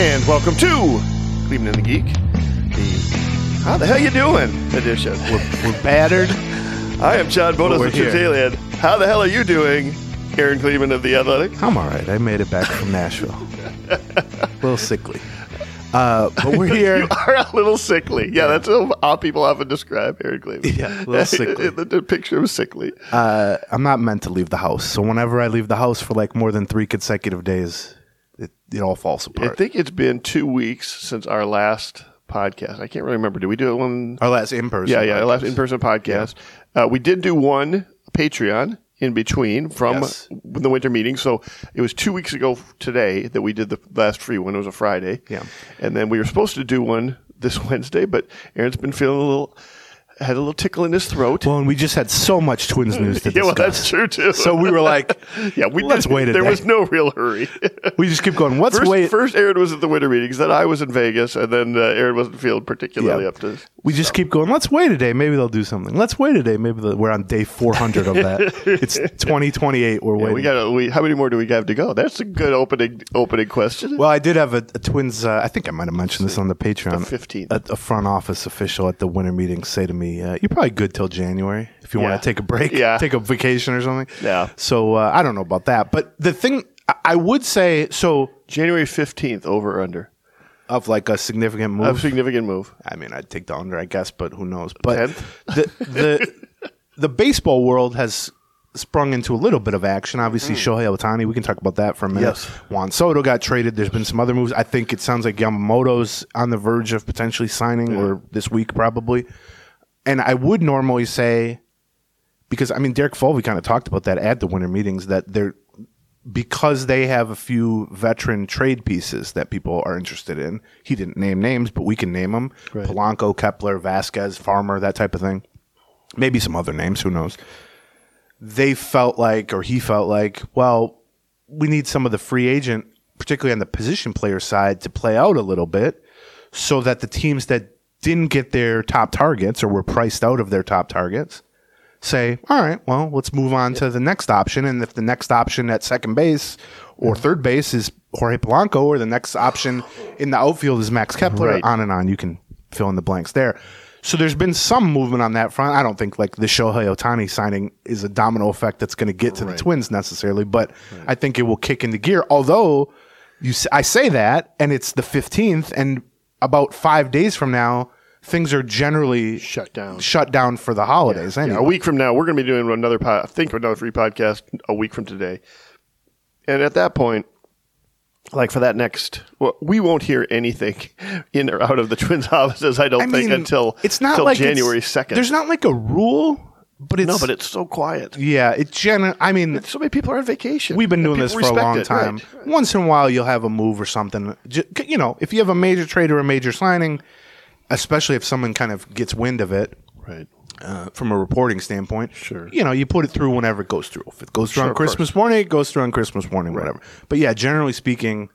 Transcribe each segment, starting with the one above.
And welcome to Gleeman and the Geek, the How the Hell You Doing edition. We're battered. I am John Bonnes we're of here. How the hell are you doing, Aaron Gleeman of The Athletic? I'm all right. I made it back from Nashville. a little sickly. Uh, but we're here. You are a little sickly. Yeah, that's how how people often describe Aaron Gleeman. Yeah, a little sickly. the, the picture of sickly. Uh, I'm not meant to leave the house. So whenever I leave the house for like more than three consecutive days, it, it all falls apart. I think it's been two weeks since our last podcast. I can't really remember. Did we do it one? Our last in person. Yeah, yeah, our last in-person podcast. Uh, we did do one Patreon in between from Yes. the winter meeting. So it was two weeks ago today that we did the last free one. It was a Friday. Yeah. And then we were supposed to do one this Wednesday, but Aaron's been feeling a little, had a little tickle in his throat. Well, and we just had so much Twins news to discuss. yeah, well, that's true too. So we were like, yeah, we let's wait a There day. was no real hurry. we just keep going. Let's First, wait. first, Aaron was at the winter meetings. Then I was in Vegas, and then uh, Aaron wasn't feeling particularly Yeah. up to. We just keep going. Let's wait a day. Maybe they'll do something. Let's wait a day. Maybe we're on day 400 of that. it's 2028. We're Yeah, waiting. we got. We, how many more do we have to go? That's a good opening opening question. Well, I did have a, a Twins. Uh, I think I might have mentioned this on the Patreon. 15th. A, a front office official at the winter meeting say to me, uh, "You're probably good till January if you Yeah. want to take a break, Yeah. take a vacation or something." Yeah. So uh, I don't know about that, but the thing I- would say, so January fifteenth, over or under. of like a significant move. A significant move. I mean, I'd take the under, I guess, but who knows? But Tenth? the the the baseball world has sprung into a little bit of action. Obviously, Shohei Ohtani. We can talk about that for a minute. Mm. Yes. Juan Soto got traded. There's been some other moves. I think it sounds like Yamamoto's on the verge of potentially signing, or this week probably. And I would normally say, because I mean, Derek Falvey kind of talked about that at the winter meetings that they're because they have a few veteran trade pieces that people are interested in. He didn't name names, but we can name them: Right. Polanco, Kepler, Vázquez, Farmer, that type of thing. Maybe some other names. Who knows? They felt like, or he felt like, well, we need some of the free agent, particularly on the position player side, to play out a little bit, so that the teams that didn't get their top targets or were priced out of their top targets say, all right, well, let's move on to the next option. And if the next option at second base or third base is Jorge Polanco, or the next option in the outfield is Max Kepler, Right. on and on, you can fill in the blanks there. So there's been some movement on that front. I don't think like the Shohei Ohtani signing is a domino effect that's going to get to the Twins necessarily, but I think it will kick into gear. Although you, I say that, and it's the 15th, and about five days from now, things are generally Shut down. shut down for the holidays. Yeah, anyway. a week from now, we're going to be doing another. Po- I think another free podcast a week from today. And at that point, like for that next, well, we won't hear anything in or out of the Twins' offices. I don't I think mean, until it's not till like January second. There's not like a rule, but it's no, but it's so quiet. yeah, it gen. I mean, So many people are on vacation. we've been doing this for a long it. time. Right. Once in a while, you'll have a move or something. You know, if you have a major trade or a major signing, especially if someone kind of gets wind of it. Right. Uh, from a reporting standpoint, Sure. You know, you put it through whenever it goes through. If it goes through Sure, on. Christmas morning, it goes through on Christmas morning, whatever. But yeah, generally speaking,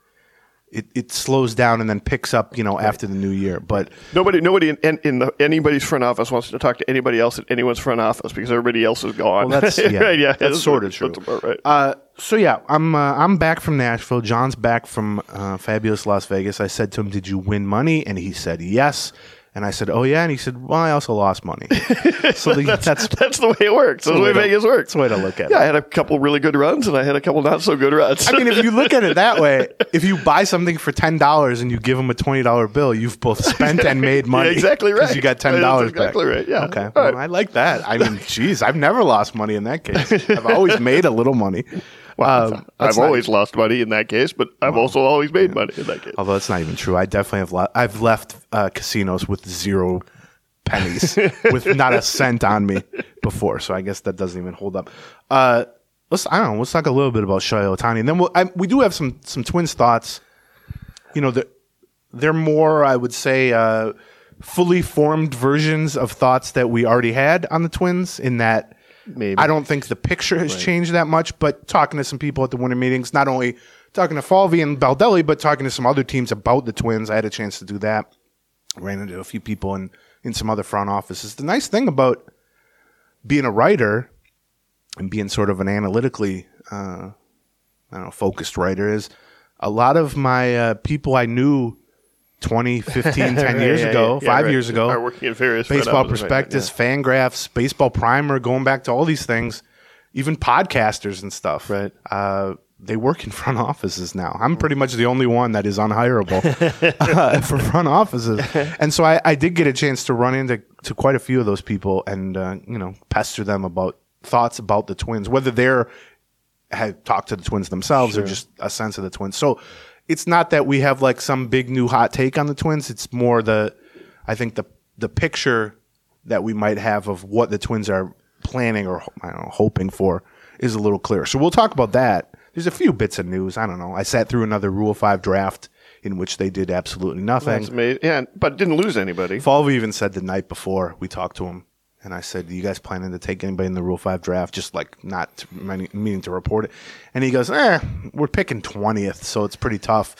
it, it slows down and then picks up. You know, after the new year. But Nobody, nobody in, in, in the, anybody's front office wants to talk to anybody else at anyone's front office because everybody else is gone. Well, that's yeah, right, yeah, that's sort of true. That's right. Uh, so yeah, I'm uh, I'm back from Nashville. John's back from uh, fabulous Las Vegas. I said to him, "Did you win money?" And he said, "Yes." And I said, "Oh yeah." And he said, "Well, I also lost money." so the, that's that's That's the way it works. That's the way way to- Vegas works. that's the way to look at it. Yeah, I had a couple really good runs and I had a couple not so good runs. I mean, if you look at it that way, if you buy something for ten dollars and you give them a twenty dollar bill, you've both spent and made money. Yeah, exactly right. You got ten dollars exactly back. right, yeah. Okay. Well, right. I like that. I mean, geez, I've never lost money in that case. I've always made a little money. Well, Um, I've that's not- always lost money in that case, but I've also always made money in that case. Although that's not even true. I definitely have. Le- I've left uh, casinos with zero pennies, with not a cent on me before. So I guess that doesn't even hold up. Uh, let's. I don't know. Let's talk a little bit about Shohei Ohtani, and then we'll, I, we do have some some Twins thoughts. You know, they're, they're more, I would say, uh, fully formed versions of thoughts that we already had on the Twins. In that, Maybe. I don't think the picture has changed that much. But talking to some people at the winter meetings, not only talking to Falvey and Baldelli, but talking to some other teams about the Twins. I had a chance to do that. Ran into a few people in in some other front offices. The nice thing about being a writer and being sort of an analytically, uh, I don't know, focused writer is a lot of my uh, people I knew 20, 15, 10 years Yeah, ago, yeah, yeah, five right. years ago, Are working at various baseball offices right now, prospectus, Fangraphs, baseball primer, going back to all these things, even podcasters and stuff. Right. Uh, they work in front offices now. I'm pretty much the only one that is unhireable uh, for front offices, and so I, I did get a chance to run into to quite a few of those people and uh, you know pester them about thoughts about the Twins, whether they're had talked to the Twins themselves or just a sense of the Twins. So it's not that we have like some big new hot take on the Twins. It's more the I think the the picture that we might have of what the Twins are planning or I don't know, hoping for is a little clearer. So we'll talk about that. There's a few bits of news. I don't know. I sat through another Rule Five draft in which they did absolutely nothing. That's amazing. Yeah, but didn't lose anybody. Falvey even said the night before we talked to him, and I said, "You guys planning to take anybody in the Rule Five draft?" Just like not to- meaning to report it, and he goes, "Eh, we're picking twentieth, so it's pretty tough.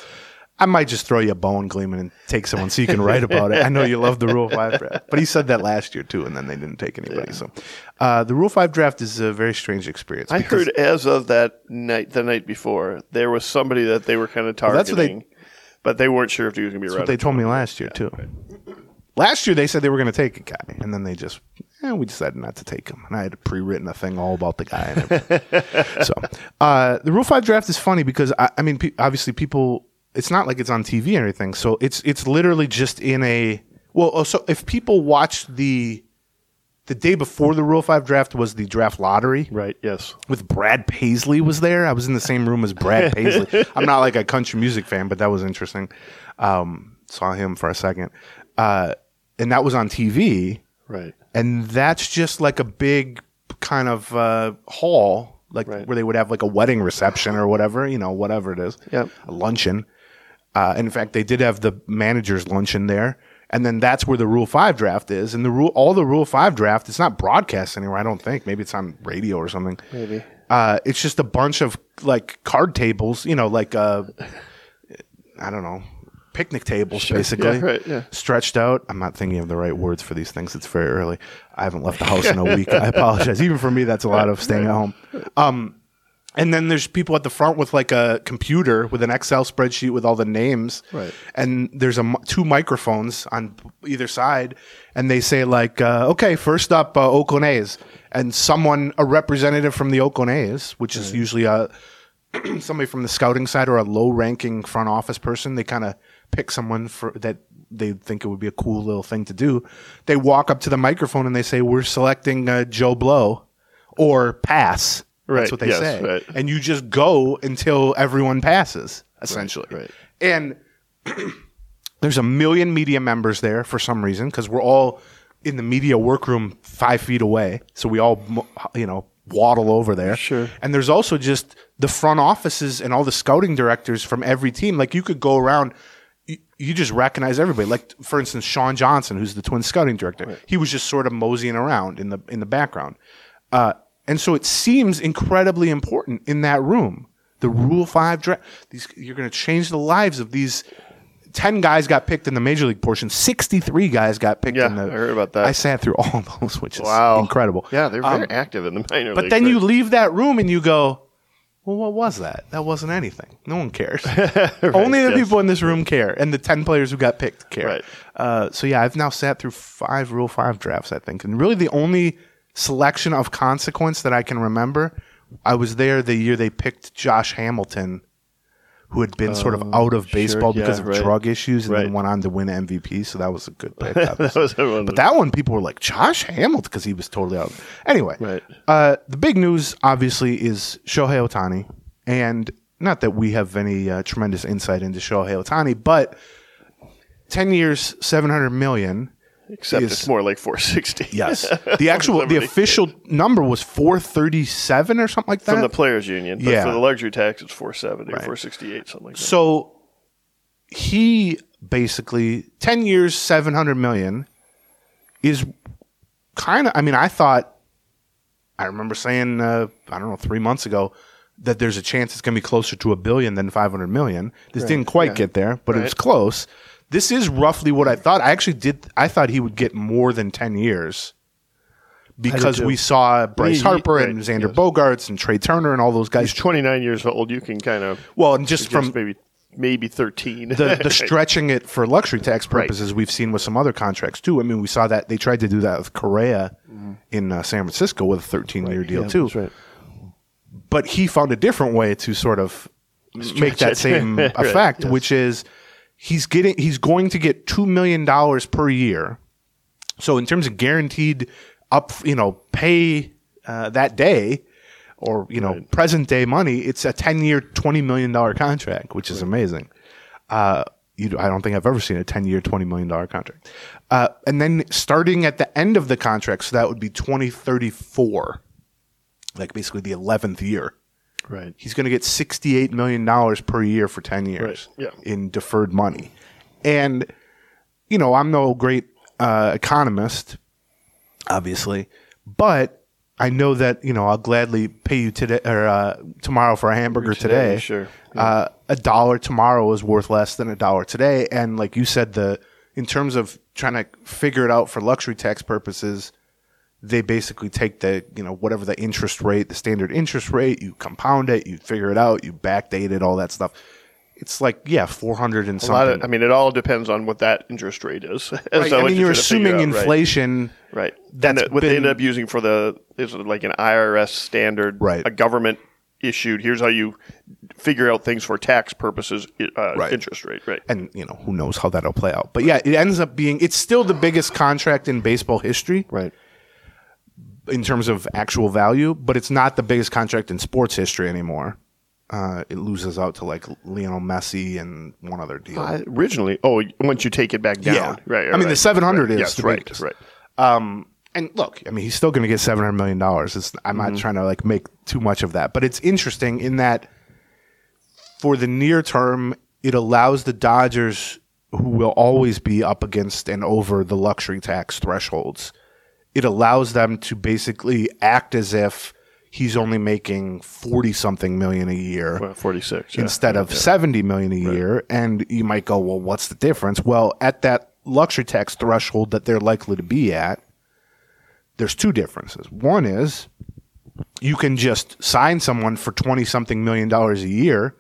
I might just throw you a bone, Gleeman, and take someone so you can write about it. I know you love the Rule Five draft, but he said that last year too, and then they didn't take anybody. So, uh, the Rule Five draft is a very strange experience. I heard as of that night, the night before, there was somebody that they were kind of targeting, that's what they- but they weren't sure if he was going to be That's what they told me last year too. Last year they said they were going to take a guy, and then they just, eh, we decided not to take him. And I had pre-written a thing all about the guy. And so uh, the Rule Five draft is funny because I, I mean, pe- obviously people, it's not like it's on TV or anything. So it's it's literally just in a well. oh, So if people watch the the day before the Rule Five draft was the draft lottery, Right. Yes. with Brad Paisley was there. I was in the same room as Brad Paisley. I'm not like a country music fan, but that was interesting. Um, saw him for a second, uh, and that was on TV. Right. And that's just like a big kind of uh, hall, like Right. where they would have like a wedding reception or whatever, you know, whatever it is, Yep. a luncheon. Uh, in fact, they did have the managers' luncheon there, and then that's where the Rule Five draft is. And the rule, all the Rule Five draft, it's not broadcast anywhere. I don't think. Maybe it's on radio or something. Maybe. Uh, it's just a bunch of like card tables, you know, like uh, I don't know, picnic tables, basically, Yeah, right, yeah. stretched out. I'm not thinking of the right words for these things. It's very early. I haven't left the house in a week. I apologize. Even for me, that's a lot of staying at home. Um, and then there's people at the front with like a computer with an Excel spreadsheet with all the names. Right. And there's a two microphones on either side, and they say like, uh, "Okay, first up, uh, Oakland A's," and someone, a representative from the Oakland A's, which is usually a somebody from the scouting side or a low-ranking front office person. They kind of pick someone for that they think it would be a cool little thing to do. They walk up to the microphone and they say, "We're selecting uh, Joe Blow," or pass. Right, That's what they yes, say. right. And you just go until everyone passes, essentially. right. And there's a million media members there for some reason because we're all in the media workroom five feet away. So we all, you know, waddle over there. Sure. And there's also just the front offices and all the scouting directors from every team. Like you could go around. You, you just recognize everybody. Like for instance, Sean Johnson, who's the Twins scouting director, he was just sort of moseying around in the in the background. Uh, and so it seems incredibly important in that room. The Rule Five draft. These you're going to change the lives of these. Ten guys got picked in the major league portion. Sixty-three guys got picked. Yeah, in the, I heard about that. I sat through all those, which is Wow. incredible. Yeah, they're very Um, active in the minor but leagues, then you leave that room and you go, well, what was that? That wasn't anything. No one cares. Only the yes. people in this room care, and the ten players who got picked care. Right. Uh, so yeah, I've now sat through five Rule Five drafts, I think, and really the only selection of consequence that I can remember, I was there the year they picked Josh Hamilton, who had been sort of out of baseball Oh, yeah, because of right. drug issues, and Right. then went on to win MVP. So that was a good pick. that was. But that one, people were like, Josh Hamilton, because he was totally out. Anyway, Right. uh, the big news, obviously, is Shohei Ohtani. And not that we have any uh, tremendous insight into Shohei Ohtani, but 10 years, 700 million. Except is- it's more like 460. Yes. The actual, the official number was 437 or something like that. from the players' union. But Yeah. for the luxury tax, it's 470 or 468, something like that. So he basically 10 years 700 million is kind of I mean I thought I remember saying uh, I don't know 3 months ago that there's a chance it's going to be closer to a billion than 500 million. This didn't quite yeah. get there, but it was close. This is roughly what I thought. I actually did. I thought he would get more than 10 years because we saw Bryce Harper right, and Xander yes. Bogaerts and Trea Turner and all those guys. He's 29 years old. You can kind of Well, and just from maybe maybe 13. the, the stretching it for luxury tax Right. purposes we've seen with some other contracts too. I mean, we saw that they tried to do that with Correa in uh, San Francisco with a 13 year deal Yeah, too. right. But he found a different way to sort of make that it. same effect, yes. which is he's getting he's going to get two million dollars per year. So in terms of guaranteed up, you know, pay uh, that day. Or you know, present day money. It's a ten-year, twenty million dollar contract, which is amazing. Uh, you, I don't think I've ever seen a 10 year, $20 million contract. Uh, and then starting at the end of the contract, so that would be 2034, like basically the 11th year, Right. he's going to get $68 million per year for 10 years Right, yeah. in deferred money. And, you know, I'm no great uh, economist, obviously, but I know that, you know, I'll gladly pay you today or uh, tomorrow for a hamburger Today, today. sure. Uh, a dollar tomorrow is worth less than a dollar today. And like you said, the in terms of trying to figure it out for luxury tax purposes, they basically take the you know whatever the interest rate, the standard interest rate, you compound it, you figure it out, you backdate it, all that stuff. It's like yeah, four hundred and A something. of, I mean, it all depends on what that interest rate is. Right, So I mean, you're trying to figure assuming out, right. inflation. Right. That's what they been- end up using for the is like an IRS standard, Right. A government issued. Here's how you figure out things for tax purposes. Uh, Right. Interest rate, right? and you know who knows how that'll play out. But yeah, it ends up being it's still the biggest contract in baseball history Right. In terms of actual value, but it's not the biggest contract in sports history anymore. Uh, it loses out to like Lionel Messi and one other deal. I, originally, oh, once you take it back down, Yeah. right? I mean, the 700 right. is yes, the right, biggest. right. Um, and look, I mean, he's still going to get seven hundred million dollars. I'm Mm-hmm. not trying to like make too much of that, but it's interesting in that for the near term, it allows the Dodgers, who will always be up against and over the luxury tax thresholds, it allows them to basically act as if he's only making forty something million a year Well, Forty six instead of 70 million a year. And you might go well what's the difference? Well at that luxury tax threshold that they're likely to be at there's two differences. One is you can just sign someone for 20 something million dollars a year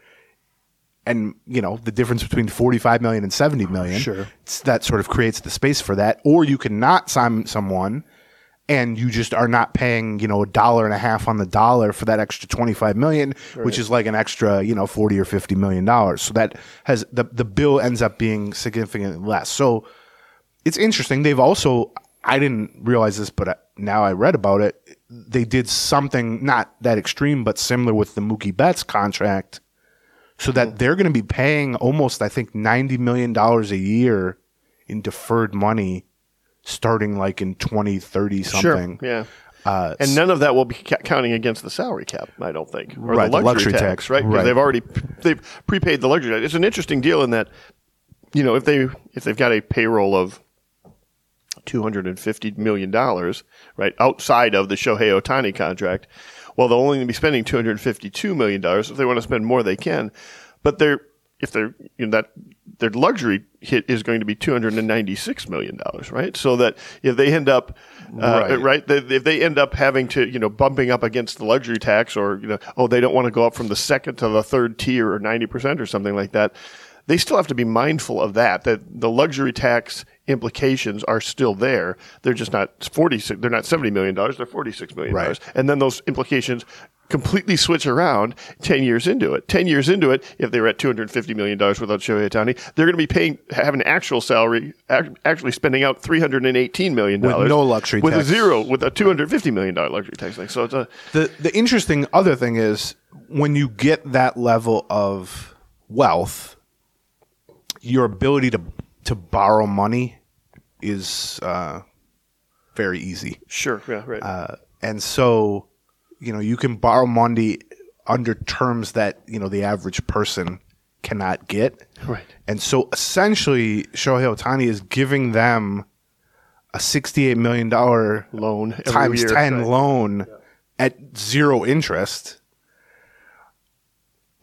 and you know the difference between 45 million and 70 million Sure. that sort of creates the space for that. Or you cannot sign someone and you just are not paying you know a dollar and a half on the dollar for that extra 25 million which is like an extra you know 40 or 50 million dollars. So that has the the bill ends up being significantly less. So it's interesting. They've also i didn't realize this but now i read about it they did something not that extreme but similar with the mookie betts contract so that mm-hmm. they're going to be paying almost i think 90 million dollars a year in deferred money starting like in 2030 something Sure. Yeah. Uh, and none of that will be ca- counting against the salary cap, I don't think, or Right, the the luxury, luxury tax, tax, right? Because right. they've already they've prepaid the luxury tax. It's an interesting deal in that, you know, if they if they've got a payroll of two hundred and fifty million dollars, right, outside of the Shohei Ohtani contract, well, they'll only be spending two hundred fifty-two million dollars. If they want to spend more, they can, but they're if they're you know that their luxury hit is going to be two hundred and ninety-six million dollars, right? So that if they end up uh, Right. right, that if they end up having to you know bumping up against the luxury tax, or you know, oh, they don't want to go up from the second to the third tier or ninety percent or something like that. They still have to be mindful of that. That the luxury tax implications are still there. They're just not forty six. They're not seventy million dollars. They're forty six million dollars. Right. And then those implications completely switch around 10 years into it. 10 years into it, if they were at $250 million without Shohei Ohtani, they're going to be paying, having an actual salary, ac- actually spending out $318 million. With no luxury With a tax. zero, with a $250 million luxury tax thing. So it's a, the the interesting other thing is when you get that level of wealth, your ability to to borrow money is uh, very easy, sure, yeah, right. uh, and so you know you can borrow money under terms that you know the average person cannot get. Right. And so essentially, Shohei Ohtani is giving them a sixty-eight million dollar Loan times year, ten right. loan at zero interest.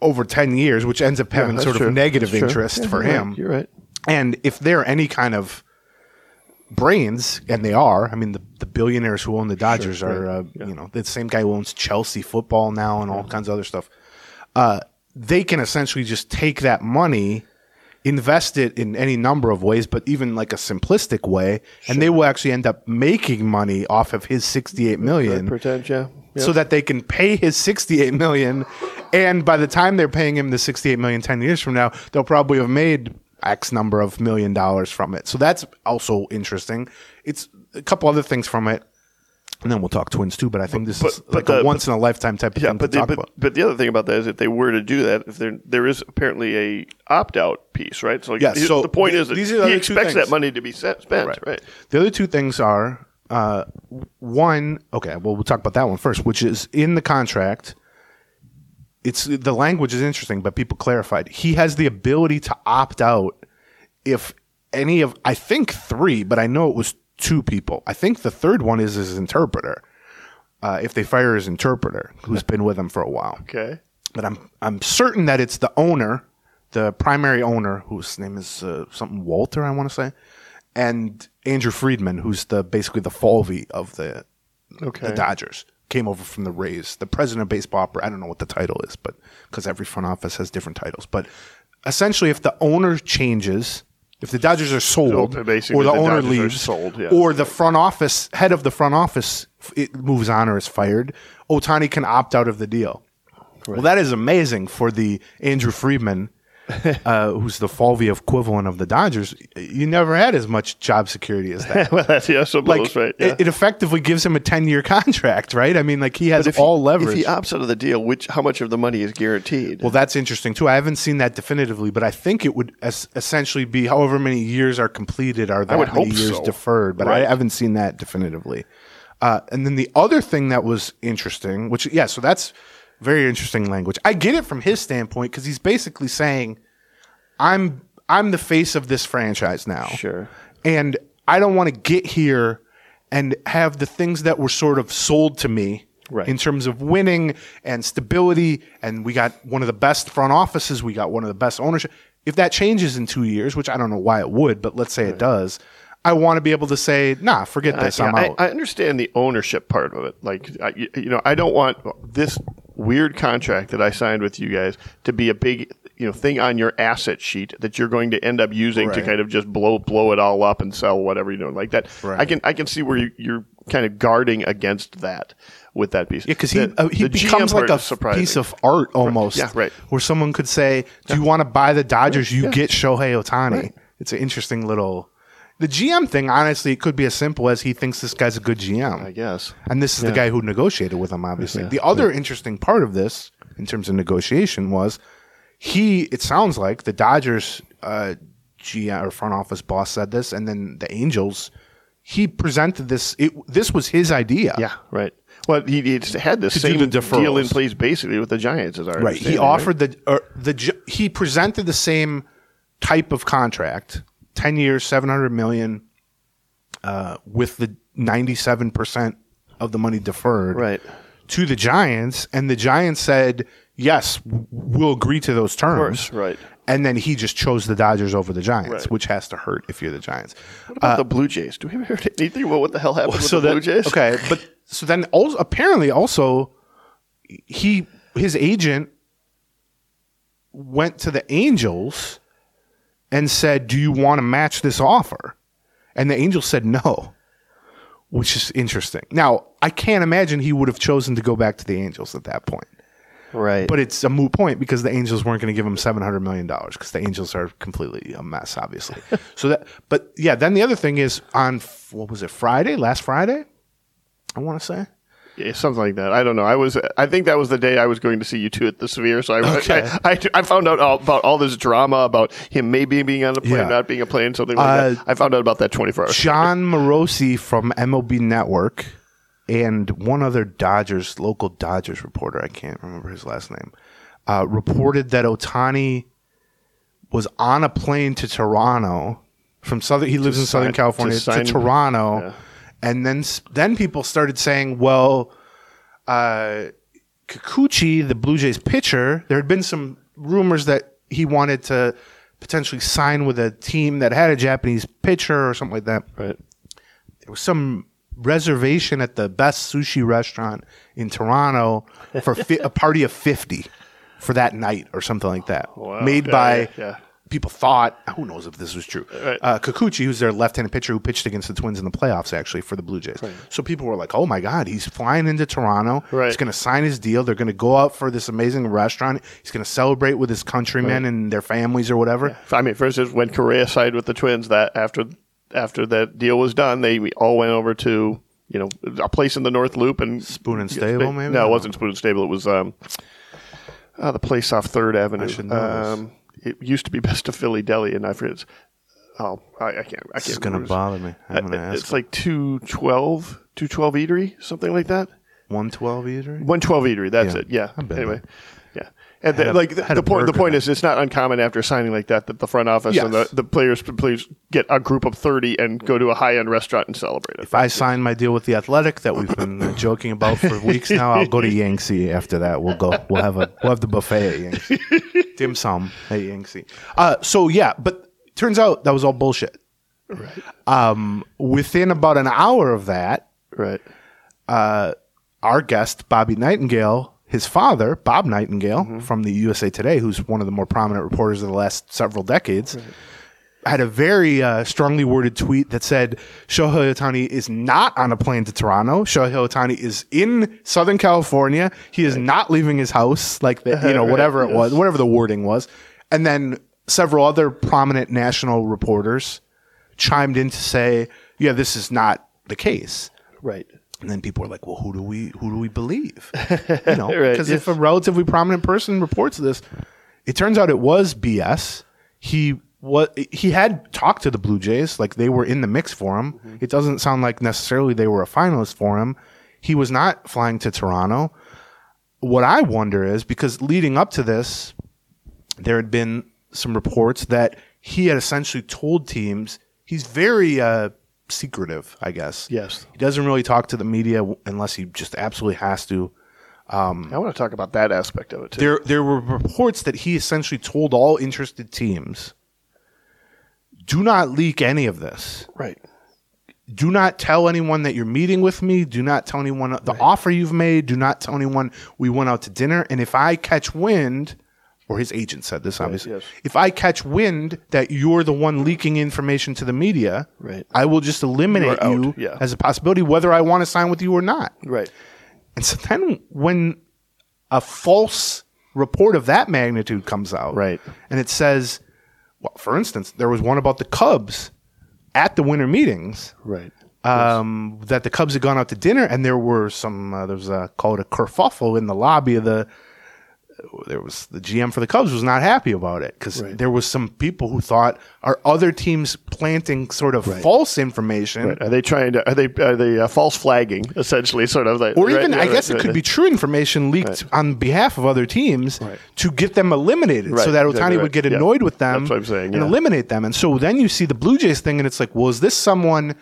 over 10 years, which ends up having that's sort true. of negative That's interest Yeah, for you're right. him. You're right. And if they're any kind of brains, and they are, I mean, the, the billionaires who own the Dodgers are, uh, you know, the same guy who owns Chelsea football now and all kinds of other stuff. Uh, they can essentially just take that money, invest it in any number of ways, but even like a simplistic way, and they will actually end up making money off of his 68 million Pretend, yeah. yeah. so that they can pay his 68 million and by the time they're paying him the 68 million 10 years from now they'll probably have made x number of million dollars from it so that's also interesting it's a couple other things from it and then we'll talk twins too but i think this But- is but like the- a once in a lifetime type of Yeah, thing but to the, talk but, about but the other thing about that is if they were to do that, if there there is apparently a opt out piece, right? So, like, Yeah, so the point is that these are the he expects that money to be spent, right? The other two things are uh, one. Okay, well, we'll talk about that one first, which is in the contract. It's the language is interesting, but people clarified he has the ability to opt out if any of I think three, but I know it was two people. I think the third one is his interpreter. Uh, if they fire his interpreter, who's been with him for a while Okay. but I'm I'm certain that it's the owner, the primary owner, whose name is uh, something Walter, I want to say, and Andrew Friedman, who's the basically the Falvey of the Okay. the Dodgers, came over from the Rays, the president of baseball. Opera. I don't know what the title is, but because every front office has different titles, but essentially, if the owner changes. If the Dodgers are sold, oh, So or the, the owner Dodgers leaves, sold, yeah. or the front office head of the front office it moves on or is fired, Ohtani can opt out of the deal. Well, that is amazing for the Andrew Friedman, uh, who's the Falvey equivalent of the Dodgers. You never had as much job security as that. well, that's yeah, suppose, like right? Yeah. it, it effectively gives him a ten-year contract, right? I mean, like he has if he- all leverage. If he opts out of the deal, which how much of the money is guaranteed? well, that's interesting too. I haven't seen that definitively, but I think it would es- essentially be however many years are completed are that would many hope years so. deferred. But Right. I haven't seen that definitively. Uh, and then the other thing that was interesting, which yeah, so that's very interesting language. I get it from his standpoint because he's basically saying, "I'm I'm the face of this franchise now." Sure. and I don't want to get here and have the things that were sort of sold to me Right. in terms of winning and stability. And we got one of the best front offices, we got one of the best ownership. If that changes in two years, which I don't know why it would, but let's say it does, I want to be able to say, nah, forget this, Yeah, I'm out. I understand the ownership part of it. Like, I, you know, I don't want this weird contract that I signed with you guys to be a big, you know, thing on your asset sheet that you're going to end up using to kind of just blow blow it all up and sell whatever you know like that. Right. I can I can see where you, you're kind of guarding against that with that piece. Yeah, because he The- uh, he becomes like a surprising. piece of art almost. Yeah, right. Where someone could say, "Do you want to buy the Dodgers? You get Shohei Ohtani." It's an interesting little. The GM thing, honestly, it could be as simple as he thinks this guy's a good GM. I guess. And this is the guy who negotiated with him, obviously. the other interesting part of this, in terms of negotiation, was he, it sounds like the Dodgers uh, GM or front office boss said this, and then the Angels, he presented this, it, this was his idea. Yeah, right. Well, he, he had the do same the deal in deferrals. place basically with the Giants, as I Right. He offered the, or the, he presented the same type of contract 10 years, 700 million, uh, with the 97% of the money deferred. Right. to the Giants, and the Giants said, "Yes, we'll agree to those terms." course, right. And then he just chose the Dodgers over the Giants, Right. which has to hurt if you're the Giants. What about the Blue Jays? Do we ever heard anything about what the hell happened with so the that Blue Jays? okay, but so then also apparently also he his agent went to the Angels and said, "Do you want to match this offer?" And the Angels said no, which is interesting. Now I can't imagine he would have chosen to go back to the Angels at that point. Right. But it's a moot point because the Angels weren't going to give him seven hundred million dollars because the Angels are completely a mess, obviously. so that, but yeah, then the other thing is on what was it Friday? Last Friday, I want to say. Yeah, something like that. I don't know. I was. I think that was the day I was going to see you two at the Sphere. So I, Okay. I, I, I found out all, about all this drama about him maybe being on a plane, Yeah. not being a plane, something like Uh, that. I found out about that 24 hours. Jon Morosi from MLB Network and one other Dodgers local Dodgers reporter, I can't remember his last name, uh, reported that Ohtani was on a plane to Toronto from Southern. He lives in Southern sign- California to to, Toronto, yeah. And then then people started saying, well. Because Kikuchi, the Blue Jays pitcher, there had been some rumors that he wanted to potentially sign with a team that had a Japanese pitcher or something like that. Right. There was some reservation at the best sushi restaurant in Toronto for fi- a party of 50 for that night or something like that. Wow. Made Yeah, by yeah, yeah. People thought, who knows if this was true. Right. Uh, Kikuchi, who's their left-handed pitcher who pitched against the Twins in the playoffs actually for the Blue Jays. So people were like, "Oh my god, he's flying into Toronto. Right. He's going to sign his deal. They're going to go out for this amazing restaurant. He's going to celebrate with his countrymen and their families or whatever." I mean, first instance, when Correa signed with the Twins, that after after that deal was done, they all went over to you know a place in the North Loop and Spoon and Stable, maybe? No, it wasn't Spoon and Stable. It was um, uh, the place off Third Avenue. should know this. um, it used to be Best of Philly Deli, and I forget. It's, oh, I, I can't. I can't. It's going to bother me. I'm going to Uh, ask. It's like two twelve, two twelve eatery, something like that. 112 eatery? One twelve eatery. That's Yeah. it. Yeah. Anyway. And the, a- like the, the point, the point is, it's not uncommon after signing like that that the front office and the, the players players get a group of thirty and go to a high end restaurant and celebrate it. If I sign my deal with the Athletic that we've been uh, joking about for weeks now, I'll go to Yangtze after that. We'll go. We'll have a we'll have the buffet at Yangtze. Dim sum at Yangtze. Uh, so yeah, but turns out that was all bullshit. Right. Um, within about an hour of that, Right. Uh, our guest Bobby Nightingale, his father Bob Nightingale from the USA Today, who's one of the more prominent reporters of the last several decades, had a very uh, strongly worded tweet that said Shohei Ohtani is not on a plane to Toronto. Shohei Ohtani is in Southern California. He is not leaving his house, like the, you know whatever it was, whatever the wording was, and then several other prominent national reporters chimed in to say, "Yeah, this is not the case." Right. And then people are like, "Well, who do we who do we believe?" You know, Right, because if a relatively prominent person reports this, it turns out it was BS. He what he had talked to the Blue Jays, like they were in the mix for him. It doesn't sound like necessarily they were a finalist for him. He was not flying to Toronto. What I wonder is because leading up to this, there had been some reports that he had essentially told teams he's very uh, secretive, I guess. Yes. He doesn't really talk to the media unless he just absolutely has to. Um, I want to talk about that aspect of it too. There, there were reports that he essentially told all interested teams, "Do not leak any of this. right. Do not tell anyone that you're meeting with me. Do not tell anyone the offer you've made. Do not tell anyone we went out to dinner. And if I catch wind, or his agent said this, obviously, yes. if I catch wind that you're the one leaking information to the media, Right. I will just eliminate You are you, out, yeah. as a possibility, whether I want to sign with you or not." Right. And so then when a false report of that magnitude comes out, Right. and it says, well, for instance, there was one about the Cubs at the winter meetings Right. um, that the Cubs had gone out to dinner, and there were some uh, there was a called a kerfuffle in the lobby of the. There was the GM for the Cubs was not happy about it because Right. there was some people who thought are other teams planting sort of false information Right. Are they trying to? Are they? Are they uh, false flagging? Essentially, sort of like, or right, even yeah, I guess right, it could right. be true information leaked on behalf of other teams Right. to get them eliminated, so that Ohtani would right. get Yeah. annoyed with them That's what I'm saying, and yeah. eliminate them. And so then you see the Blue Jays thing, and it's like, well, is this someone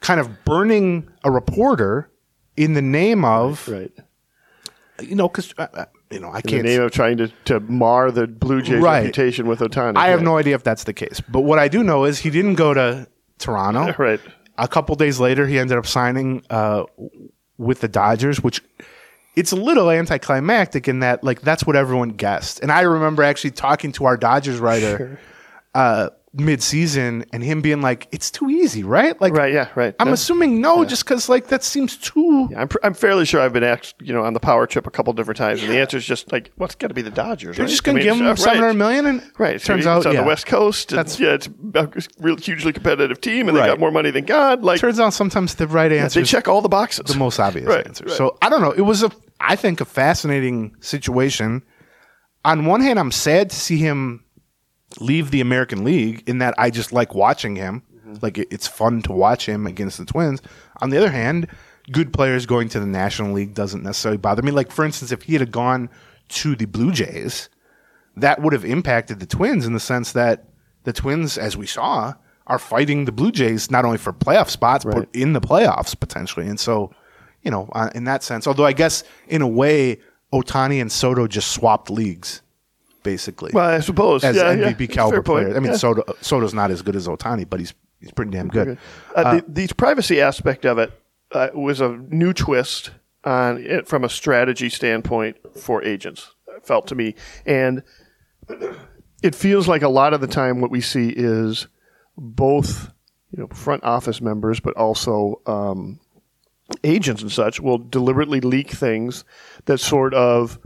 kind of burning a reporter in the name of Right. you know because uh, uh, you know I In the can't. name of trying to, to mar the Blue Jays' Right. reputation with Ohtani. I have no idea if that's the case, but what I do know is he didn't go to Toronto. Right. A couple days later, he ended up signing uh, with the Dodgers, which it's a little anticlimactic in that like that's what everyone guessed. And I remember actually talking to our Dodgers writer uh, mid-season, and him being like, "It's too easy, right?" Like, Right. Yeah. Right. I'm No. assuming no, just because like that seems too. I'm, pr- I'm fairly sure I've been asked, you know, on the power trip a couple different times, and the answer is just like, what's got to be the Dodgers? They're right? just going I to mean, give him uh, seven hundred right. million, and Right. So turns it's out on yeah. the West Coast. And, That's- yeah, it's a real hugely competitive team, and Right. they got more money than God. Like Turns out sometimes the right answer they check all the boxes. the most obvious Right, answer. So I don't know. It was a, I think, a fascinating situation. On one hand, I'm sad to see him leave the American League. In that, I just like watching him. Mm-hmm. Like it, it's fun to watch him against the Twins. On the other hand, good players going to the National League doesn't necessarily bother me. Like for instance, if he had gone to the Blue Jays, that would have impacted the Twins in the sense that the Twins, as we saw, are fighting the Blue Jays not only for playoff spots but in the playoffs potentially. And so, you know, uh, in that sense, although I guess in a way Ohtani and Soto just swapped leagues, basically. Well, I suppose as yeah, yeah. MVP caliber Fair point. I mean, Yeah. Soto Soto's not as good as Ohtani, but he's he's pretty damn good. Uh, the, the privacy aspect of it uh, was a new twist on it from a strategy standpoint for agents. Felt to me, and it feels like a lot of the time what we see is both you know front office members, but also um, agents and such will deliberately leak things that sort of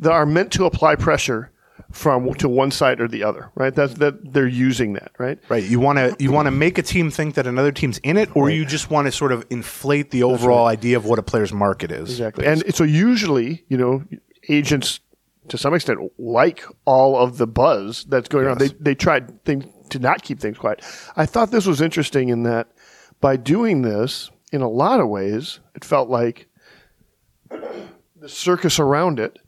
that are meant to apply pressure from to one side or the other, right? That's that they're using that, right? Right. You want to you want to make a team think that another team's in it, or you just want to sort of inflate the overall idea of what a player's market is. Exactly. And so usually, you know, agents to some extent like all of the buzz that's going around. They they tried things to not keep things quiet. I thought this was interesting in that by doing this, in a lot of ways, it felt like the circus around it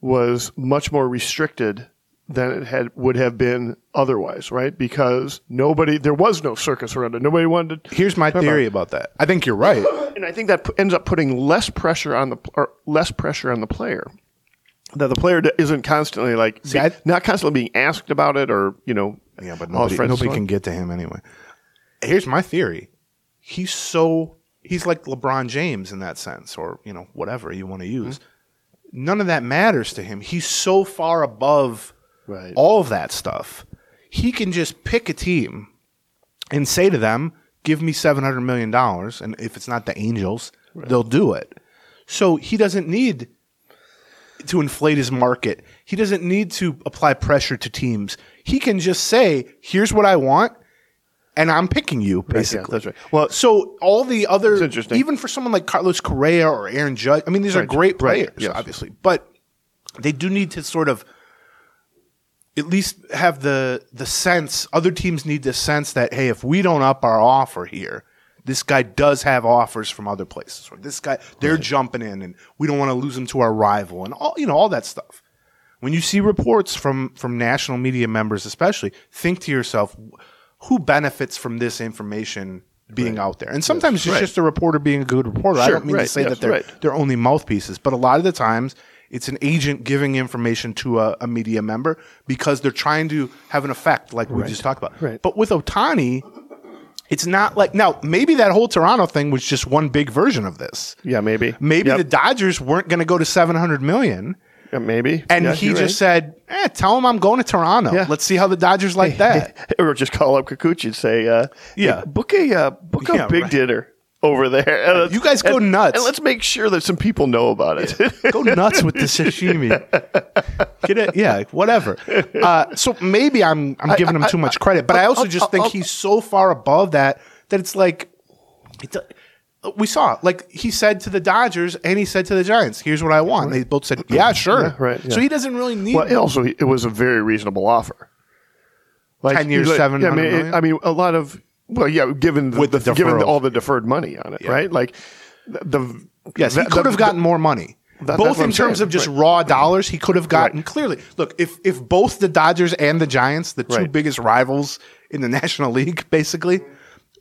was much more restricted than it had would have been otherwise, right? Because nobody there was no circus around it. Nobody wanted to Here's my theory about that. I think you're right. and I think that p- ends up putting less pressure on the or less pressure on the player. That the player d- isn't constantly like be- I- not constantly being asked about it or you know Yeah, but nobody, nobody can get to him anyway. Here's my theory. He's so he's like LeBron James in that sense, or you know whatever you want to use. Hmm. None of that matters to him. He's so far above Right. all of that stuff. He can just pick a team and say to them, "Give me seven hundred million dollars," and if it's not the Angels, they'll do it. So he doesn't need to inflate his market. He doesn't need to apply pressure to teams. He can just say, "Here's what I want." And I'm picking you, basically. that's right. Well- so all the other, interesting. even for someone like Carlos Correa or Aaron Judge, I mean, these are Right, great right, players, yes. obviously, but they do need to sort of at least have the the sense. Other teams need the sense that hey, if we don't up our offer here, this guy does have offers from other places, or this guy they're jumping in, and we don't want to lose him to our rival, and all you know all that stuff. When you see reports from from national media members, especially, think to yourself, who benefits from this information being out there? And sometimes it's right. just a reporter being a good reporter. I don't mean to say yes, that they're right. they're only mouthpieces, but a lot of the times it's an agent giving information to a, a media member because they're trying to have an effect, like we just talked about. Right. But with Ohtani, it's not like now maybe that whole Toronto thing was just one big version of this. Yeah, maybe. Maybe Yep. the Dodgers weren't going to go to seven hundred million, Yeah, maybe. and Yeah, he just right. said, eh, "Tell him I'm going to Toronto. Yeah. Let's see how the Dodgers like that." or just call up Kikuchi and say, uh, Yeah. hey, book a uh, book a big right. dinner over there. And You guys go and- nuts. and let's make sure that some people know about it. Go nuts with the sashimi. Get it? Yeah, whatever. Uh, so maybe I'm I'm giving him too much credit, but I also just think he's so far above that that it's like it's a- we saw like he said to the Dodgers and he said to the Giants, "Here's what I want." And they both said, "Yeah, sure." Yeah, right, yeah. So he doesn't really need. well, it also it was a very reasonable offer. Like 10 years, like- yeah, I mean, it- I mean, a lot of well, yeah, given the, the the- given all the deferred money on it, right? Like the, the Yes, he the- could have gotten more money. That- both in terms saying, of just right. raw dollars, he could have gotten Right. clearly. Look, if if both the Dodgers and the Giants, the two Right. biggest rivals in the National League, basically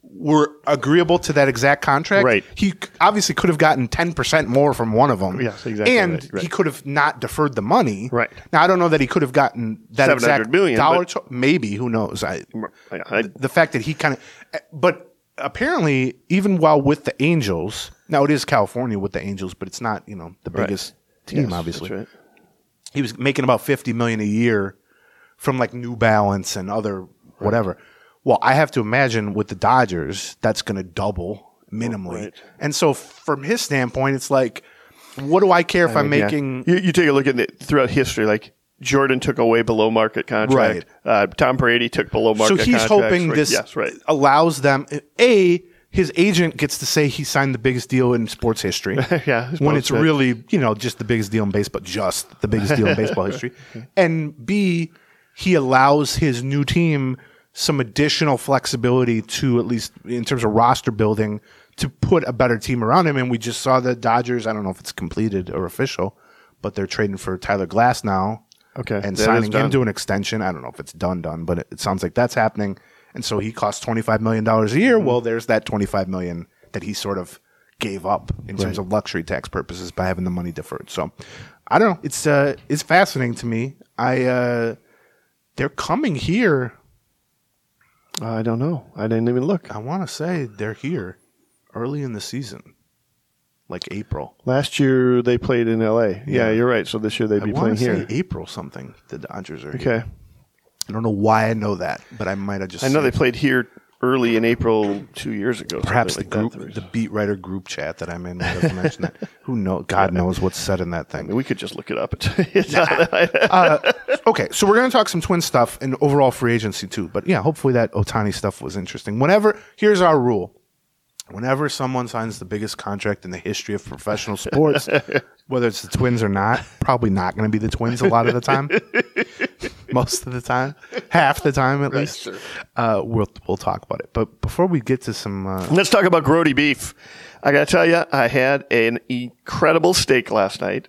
were agreeable to that exact contract, Right. he obviously could have gotten ten percent more from one of them. Yes, exactly and right, right. he could have not deferred the money. Right. now, I don't know that he could have gotten that exact million, dollar. to- maybe who knows? I I- I- the fact that he kind of, eh, but apparently, even while with the Angels, now it is California with the Angels, but it's not you know the biggest team, Yes, obviously. He was making about fifty million a year from like New Balance and other whatever. Well, I have to imagine with the Dodgers, that's going to double minimally, Right. and so from his standpoint, it's like, what do I care if I am Yeah. making? You, you take a look at it throughout history, like Jordan took away below market contract. Uh, Tom Brady took below market. So he's hoping right? this Yes, right. allows them a his agent gets to say he signed the biggest deal in sports history. Yeah, when it's really you know just the biggest deal in baseball, just the biggest deal in baseball history. And B, he allows his new team some additional flexibility to at least in terms of roster building to put a better team around him. And we just saw the Dodgers. I don't know if it's completed or official, but they're trading for Tyler Glasnow. Okay, and that signing him to an extension. I don't know if it's done, done, but it, it sounds like that's happening. And so he costs twenty five million dollars a year. Well, there's that twenty five million that he sort of gave up in terms of luxury tax purposes by having the money deferred. So I don't know. It's uh, it's fascinating to me. I uh, they're coming here. I don't know. I didn't even look. I want to say they're here early in the season, like April. Last year they played in L.A. Yeah, Yeah. you're right. So this year they'd I be want playing to say here. April something. The Dodgers are here. Okay. I don't know why I know that, but I might have just. I know they played here early in April two years ago. Perhaps the like group, that. the beat writer group chat that I'm in might have mentioned that. Who knows? God knows what's said in that I thing. mean, we could just look it up. It's not- uh, Okay, so we're going to talk some twin stuff and overall free agency too. But yeah, hopefully that Ohtani stuff was interesting. Whenever here's our rule: whenever someone signs the biggest contract in the history of professional sports, whether it's the Twins or not, probably not going to be the Twins a lot of the time. Most of the time, half the time at least. sure. Uh, we'll we'll talk about it. But before we get to some, uh, Let's talk about Grote beef. I got to tell you, I had an incredible steak last night,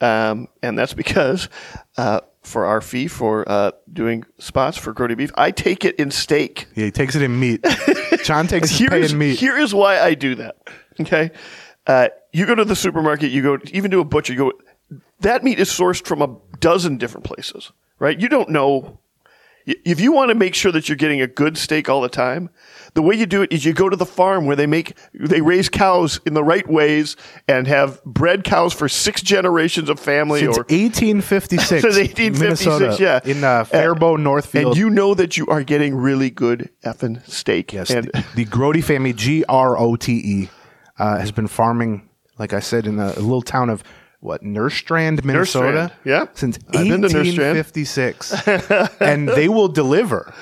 um, and that's because uh, for our fee for uh, doing spots for Grote beef, I take it in steak. yeah, he takes it in meat. John takes his pay in meat. here is why I do that. Okay, uh, you go to the supermarket, you go even to a butcher, you go. That meat is sourced from a dozen different places, right? You don't know if you want to make sure that you're getting a good steak all the time, the way you do it is you go to the farm where they make they raise cows in the right ways and have bred cows for six generations of family Since or 1856. Since 1856, Minnesota, yeah. In uh, Faribault, Northfield. and you know that you are getting really good effing steak. Yes, and the, the Grote family, G R O T E, uh, has been farming, like I said, in a, a little town of what Nerstrand, Minnesota. Yeah. since I've been to Nerstrand. 1856, and they will deliver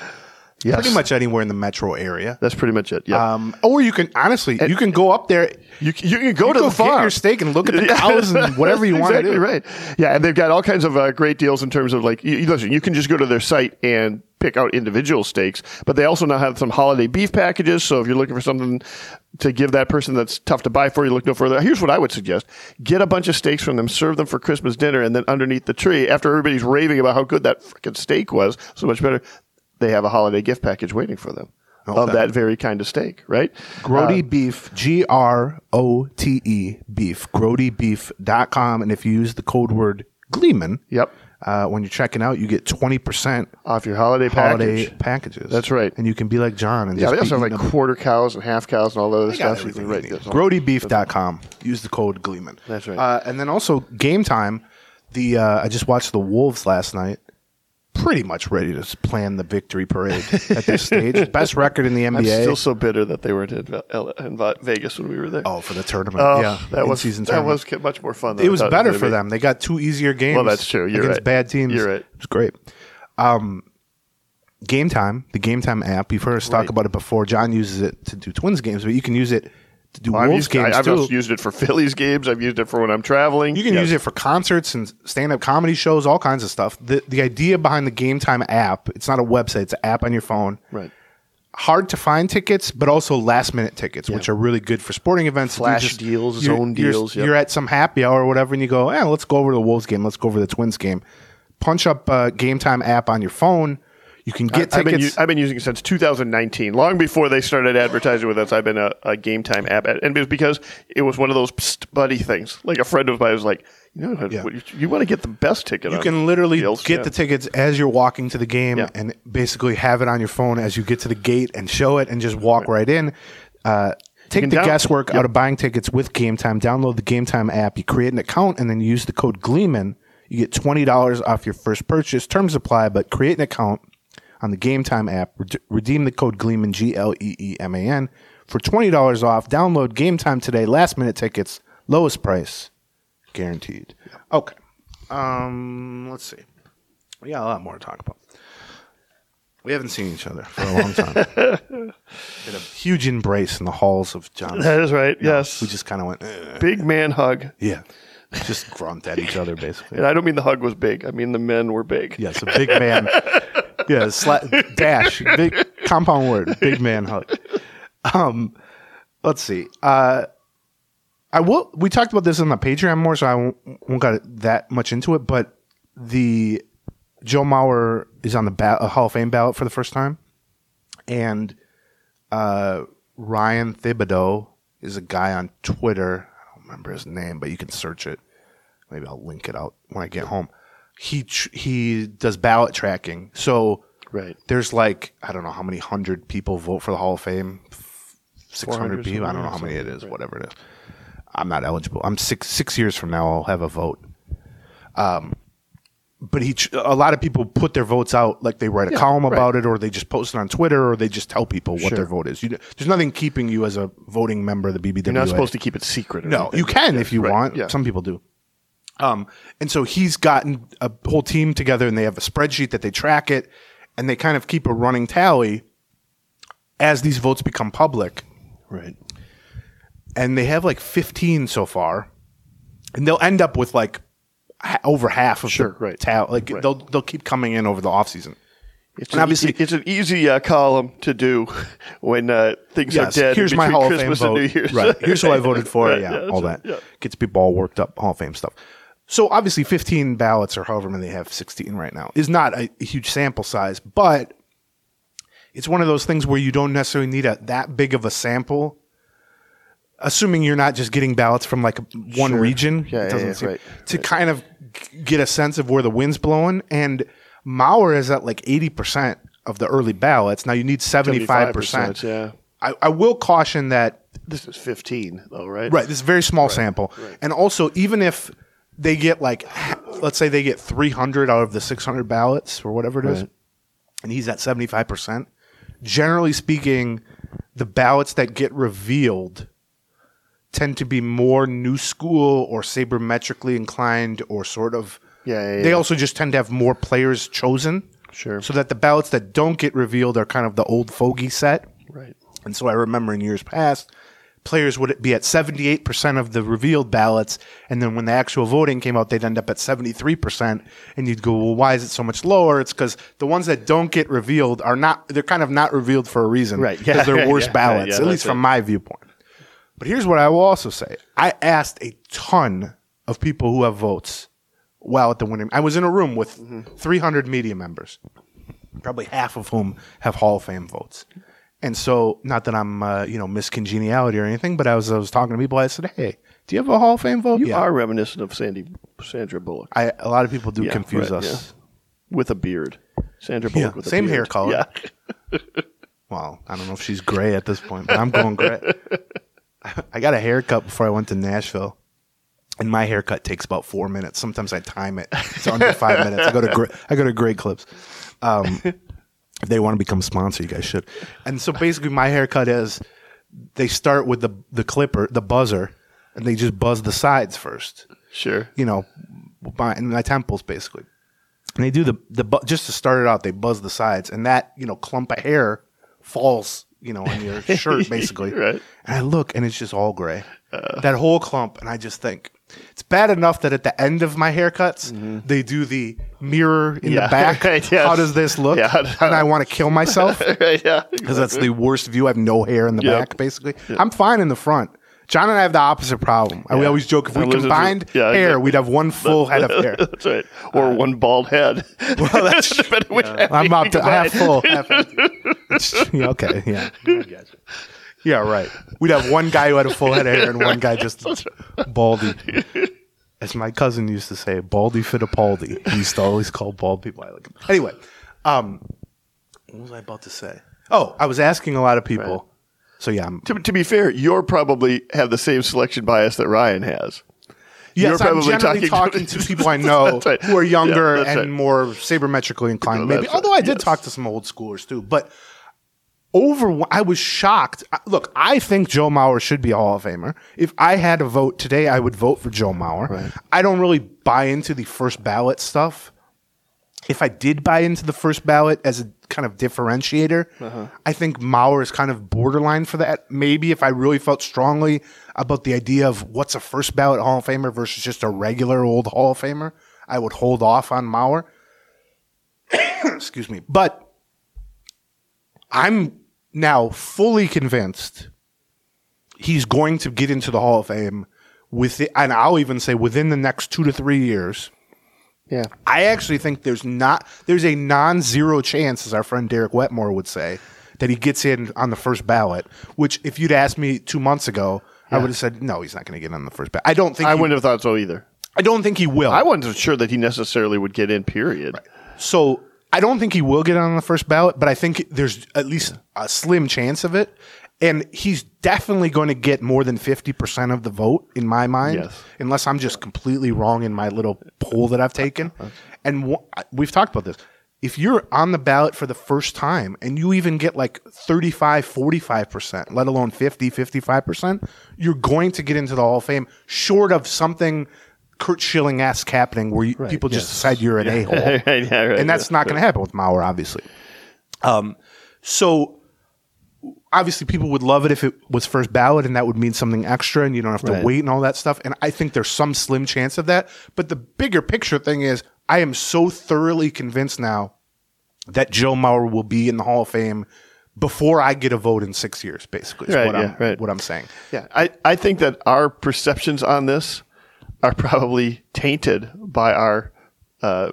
Yes. pretty much anywhere in the metro area. that's pretty much it. Yeah. Um, or you can honestly, you can go up there. You, c- you can go You to go the get farm. your steak and look at the cows and whatever you want to do. right. Yeah, and they've got all kinds of uh, great deals in terms of like, you- listen, you can just go to their site and pick out individual steaks, but they also now have some holiday beef packages. So if you're looking for something to give that person that's tough to buy for, you look no further. Here's what I would suggest: get a bunch of steaks from them, serve them for Christmas dinner, and then underneath the tree, after everybody's raving about how good that freaking steak was, so much better, they have a holiday gift package waiting for them. Of that very kind of steak, right? Grote beef, G R O T E beef, grotebeef.com. And if you use the code word Gleeman, Yep. uh, when you're checking out, you get 20% Off your holiday holiday package. packages. That's right. And you can be like John and Yeah, they also have like quarter cows and half cows and all that other stuff. everything You you can- need. right, Grotebeef.com. Use the code Gleeman. That's right. Uh, and then also game time. The uh, I just watched the Wolves last night. Pretty much ready to plan the victory parade at this stage. Best record in the I'm NBA. still so bitter that they weren't in, in Vegas when we were there. oh, for the tournament. Oh, yeah, that was season that was much more fun. Than it was better gonna for be. them. They got two easier games. Well, that's true. You're against right. bad teams. You're right. It was great. Um, game time, the game time app. You've heard us talk Right. about it before. John uses it to do Twins games, but you can use it to do Well, I've Wolves used, games I, I've too. used it for Phillies games. I've used it for when I'm traveling. You can use it for concerts and stand up comedy shows, all kinds of stuff. The the idea behind the Game Time app, it's not a website, it's an app on your phone. Right. Hard to find tickets, but also last minute tickets, which are really good for sporting events. Flash just- deals, you're- zone you're- deals, yep. You're at some happy hour or whatever, and you go, eh, let's go over to the Wolves game, let's go over to the Twins game. Punch up uh, Game Time app on your phone. You can get I've been, tickets. u- I've been using it since 2019, long before they started advertising with us. I've been a, a game time app, and it was because it was one of those buddy things. Like a friend of mine was like, you know, Yeah. what- you, want to get the best ticket. You can literally deals. get Yeah. the tickets as you're walking to the game Yeah. and basically have it on your phone as you get to the gate and show it and just walk right, in. Uh, take the down- guesswork Yep. out of buying tickets with Game Time. Download the Game Time app. You create an account and then you use the code Gleeman. You get $20 off your first purchase. Terms apply, but create an account on the Game Time app. Red- Redeem the code Gleeman, G L E E M A N, for $20 off. Download Game Time today. Last minute tickets, lowest price, guaranteed. Okay. Um, let's see. We got a lot more to talk about. We haven't seen each other for a long time. Been a huge embrace in the halls of John. That is right. yes. We just kind of went, "Eh." Big man hug. yeah, just grunt at each other basically. And I don't mean the hug was big. I mean the men were big. Yes, a big man. yeah, sla- dash, big compound word, big man hug. Um, let's see. Uh, I will. We talked about this on the Patreon more, so I won't, won't got that much into it. But the Joe Mauer is on the ba- Hall of Fame ballot for the first time, and uh, Ryan Thibodaux is a guy on Twitter. I don't remember his name, but you can search it. Maybe I'll link it out when I get home. He tr- he does ballot tracking. So Right. there's like I don't know how many hundred people vote for the Hall of Fame. Six 400 hundred people. I don't know how many it is. Whatever it is. I'm not eligible. I'm six six years from now. I'll have a vote. Um, but he a lot of people put their votes out like they write a Yeah, column right. about it or they just post it on Twitter or they just tell people what Sure. their vote is. You, there's nothing keeping you as a voting member of the BBWA. You're not supposed to keep it secret. No, anything. you can Yeah, if you right, want. Yeah. Some people do. Um, and so he's gotten a whole team together, and they have a spreadsheet that they track it, and they kind of keep a running tally as these votes become public. right. And they have like 15 so far, and they'll end up with like ha- over half of Sure, the right. tally. Like Right. they'll they'll keep coming in over the offseason. It's And obviously- easy, it's an easy uh, column to do when uh, things Yes, are dead. here's my Hall Christmas of Fame vote. Right. Here's who I voted for. Right, yeah, yeah, all that yeah. gets people all worked up. Hall of Fame stuff. So obviously, 15 ballots or however many they have, 16 right now, is not a, huge sample size, but it's one of those things where you don't necessarily need a that big of a sample. Assuming you're not just getting ballots from like one Sure. region, Yeah, it yeah, doesn't yeah, seem- right, to kind of get a sense of where the wind's blowing. And Mauer is at like 80% of the early ballots. Now you need 75%. 75%, yeah. I, I will caution that This is 15, though, right? right, this is a very small sample, and also even if they get like, let's say they get three hundred out of the six hundred ballots or whatever it is, Right. and he's at seventy five percent. Generally speaking, the ballots that get revealed tend to be more new school or sabermetrically inclined or sort of. Yeah, yeah, They also just tend to have more players chosen. Sure. So that the ballots that don't get revealed are kind of the old fogey set. Right. And so I remember in years past, players would be at 78% of the revealed ballots. And then when the actual voting came out, they'd end up at 73%. And you'd go, well, why is it so much lower? It's because the ones that don't get revealed are not, they're kind of not revealed for a reason. Right. Because Yeah, they're right, worse yeah, ballots, right, yeah, at least from my viewpoint. But here's what I will also say I asked a ton of people who have votes while at the winning. I was in a room with Mm-hmm. 300 media members, probably half of whom have Hall of Fame votes. And so, not that I'm, uh, you know, Miss Congeniality or anything, but I was, I was talking to people. I said, "Hey, do you have a Hall of Fame vote?" You yeah. are reminiscent of Sandy Sandra Bullock. I, a lot of people do Yeah, confuse right, us. With a beard. Sandra Bullock with same a beard. hair color. Yeah. Well, I don't know if she's gray at this point, but I'm going gray. I got a haircut before I went to Nashville, and my haircut takes about four minutes. Sometimes I time it; it's under five minutes. I go to I go to Great Clips. Um, if they want to become a sponsor, you guys should. And so basically, my haircut is they start with the the clipper, the buzzer, and they just buzz the sides first Sure. you know, my, my temples basically. And they do the the bu- just to start it out, they buzz the sides, and that you know clump of hair falls, you know, on your shirt basically. Right. And I look, and it's just all gray, uh. that whole clump, and I just think it's bad enough that at the end of my haircuts mm-hmm. they do the mirror in Yeah. the back. Right, yes. How does this look? Yeah. and I want to kill myself right, yeah. because that's the worst view. I have no hair in the Yep. back, basically. I'm fine in the front. John and I have the opposite problem. And we always joke if we That lives combined yeah, hair, exactly. we'd have one full head of hair. That's right. Or uh, one bald head. Well, that's- Depending which half I'm up to half full. Half empty. Yeah, okay, yeah. Yeah, right. We'd have one guy who had a full head of hair and one guy just baldy. As my cousin used to say, baldy Fittipaldi. He used to always call bald people. I like him. Anyway, um, what was I about to say? Oh, I was asking a lot of people. So yeah, I'm, To, to be fair, you're probably have the same selection bias that Ryan has. Yes, You're I'm probably generally talking talking, to- to people I know right. who are younger Yeah, and right. more sabermetrically inclined. No, maybe, although. I did Yes. talk to some old schoolers too. But over, I was shocked. Look, I think Joe Mauer should be a Hall of Famer. If I had a vote today, I would vote for Joe Mauer. I don't really buy into the first ballot stuff. If I did buy into the first ballot as a kind of differentiator, Uh-huh. I think Mauer is kind of borderline for that. Maybe if I really felt strongly about the idea of what's a first ballot Hall of Famer versus just a regular old Hall of Famer, I would hold off on Mauer. Excuse me. But I'm now fully convinced he's going to get into the Hall of Fame with and I'll even say within the next two to three years. Yeah. I actually think there's not there's a non-zero chance, as our friend Derek Wetmore would say, that he gets in on the first ballot. Which, if you'd asked me two months ago, I would have said no, he's not going to get in on the first ballot. I don't think I he, wouldn't have thought so either. I don't think he will. I wasn't sure that he necessarily would get in. Period. So I don't think he will get on the first ballot, but I think there's at least a slim chance of it. And he's definitely going to get more than 50% of the vote in my mind, Yes. unless I'm just completely wrong in my little poll that I've taken. And wh- we've talked about this. If you're on the ballot for the first time and you even get like 35, 45%, let alone 50, 55%, you're going to get into the Hall of Fame short of something Curt Schilling esque happening where you, people just decide you're an a hole. Right, yeah, right, and that's not going to happen with Mauer, obviously. Um, so obviously people would love it if it was first ballot and that would mean something extra and you don't have to Right. wait and all that stuff. And I think there's some slim chance of that. But the bigger picture thing is I am so thoroughly convinced now that Joe Mauer will be in the Hall of Fame before I get a vote in six years, basically. Is Right, what, yeah, I'm, right. what I'm saying. Yeah, I, I think that our perceptions on this are probably tainted by our uh,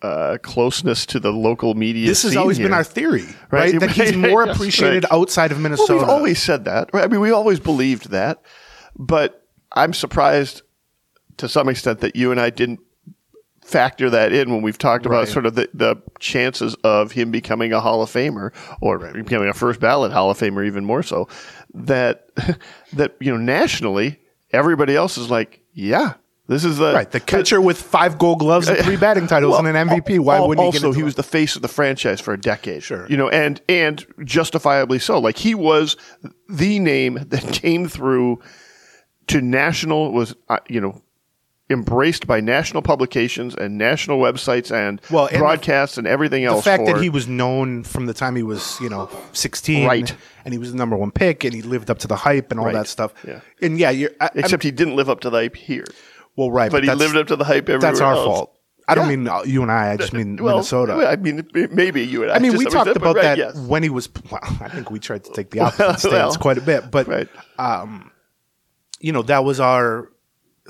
uh, closeness to the local media. This has always been our theory, right? Right, That he's more appreciated right. outside of Minnesota. Well, we've always said that. Right? I mean, we always believed that, but I'm surprised to some extent that you and I didn't factor that in when we've talked about sort of the, the chances of him becoming a Hall of Famer or becoming a first ballot Hall of Famer, even more so. That that you know nationally, everybody else is like, yeah, this is the Right, the catcher with five Gold Gloves and three batting titles Well, and an MVP. Why al- wouldn't he get also into he was the face of the franchise for a decade. Sure. you know, and and justifiably so. Like he was the name that came through to national was uh, you know embraced by national publications and national websites and, Well, and broadcasts and everything else. the fact that he was known from the time he was, you know, 16. Right. And he was the number one pick and he lived up to the hype and all Right. that stuff. Yeah. And yeah, you're, I, I'm- except he didn't live up to the hype here, well, right. but he lived up to the hype everywhere. That's our else. fault. I don't mean uh, you and I. I just mean Well, Minnesota. I mean, maybe you and I. I mean, we talked about right, that yes. when he was. Well, I think we tried to take the opposite stance Well, quite a bit, but Right. you know that was our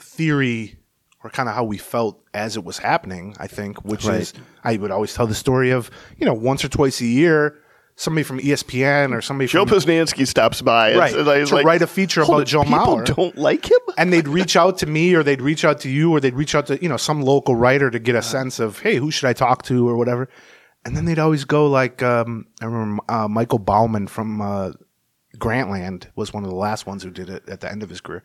theory or kind of how we felt as it was happening i think which is i would always tell the story of you know once or twice a year somebody from espn or somebody from Joe from Posnanski stops by, Right, and was to like, write a feature about it, Joe people Mauer." Don't like him. and they'd reach out to me or they'd reach out to you or they'd reach out to you know some local writer to get a sense of hey who should i talk to? or whatever. And then they'd always go like um, i remember uh, michael baumann from uh, grantland was one of the last ones who did it at the end of his career.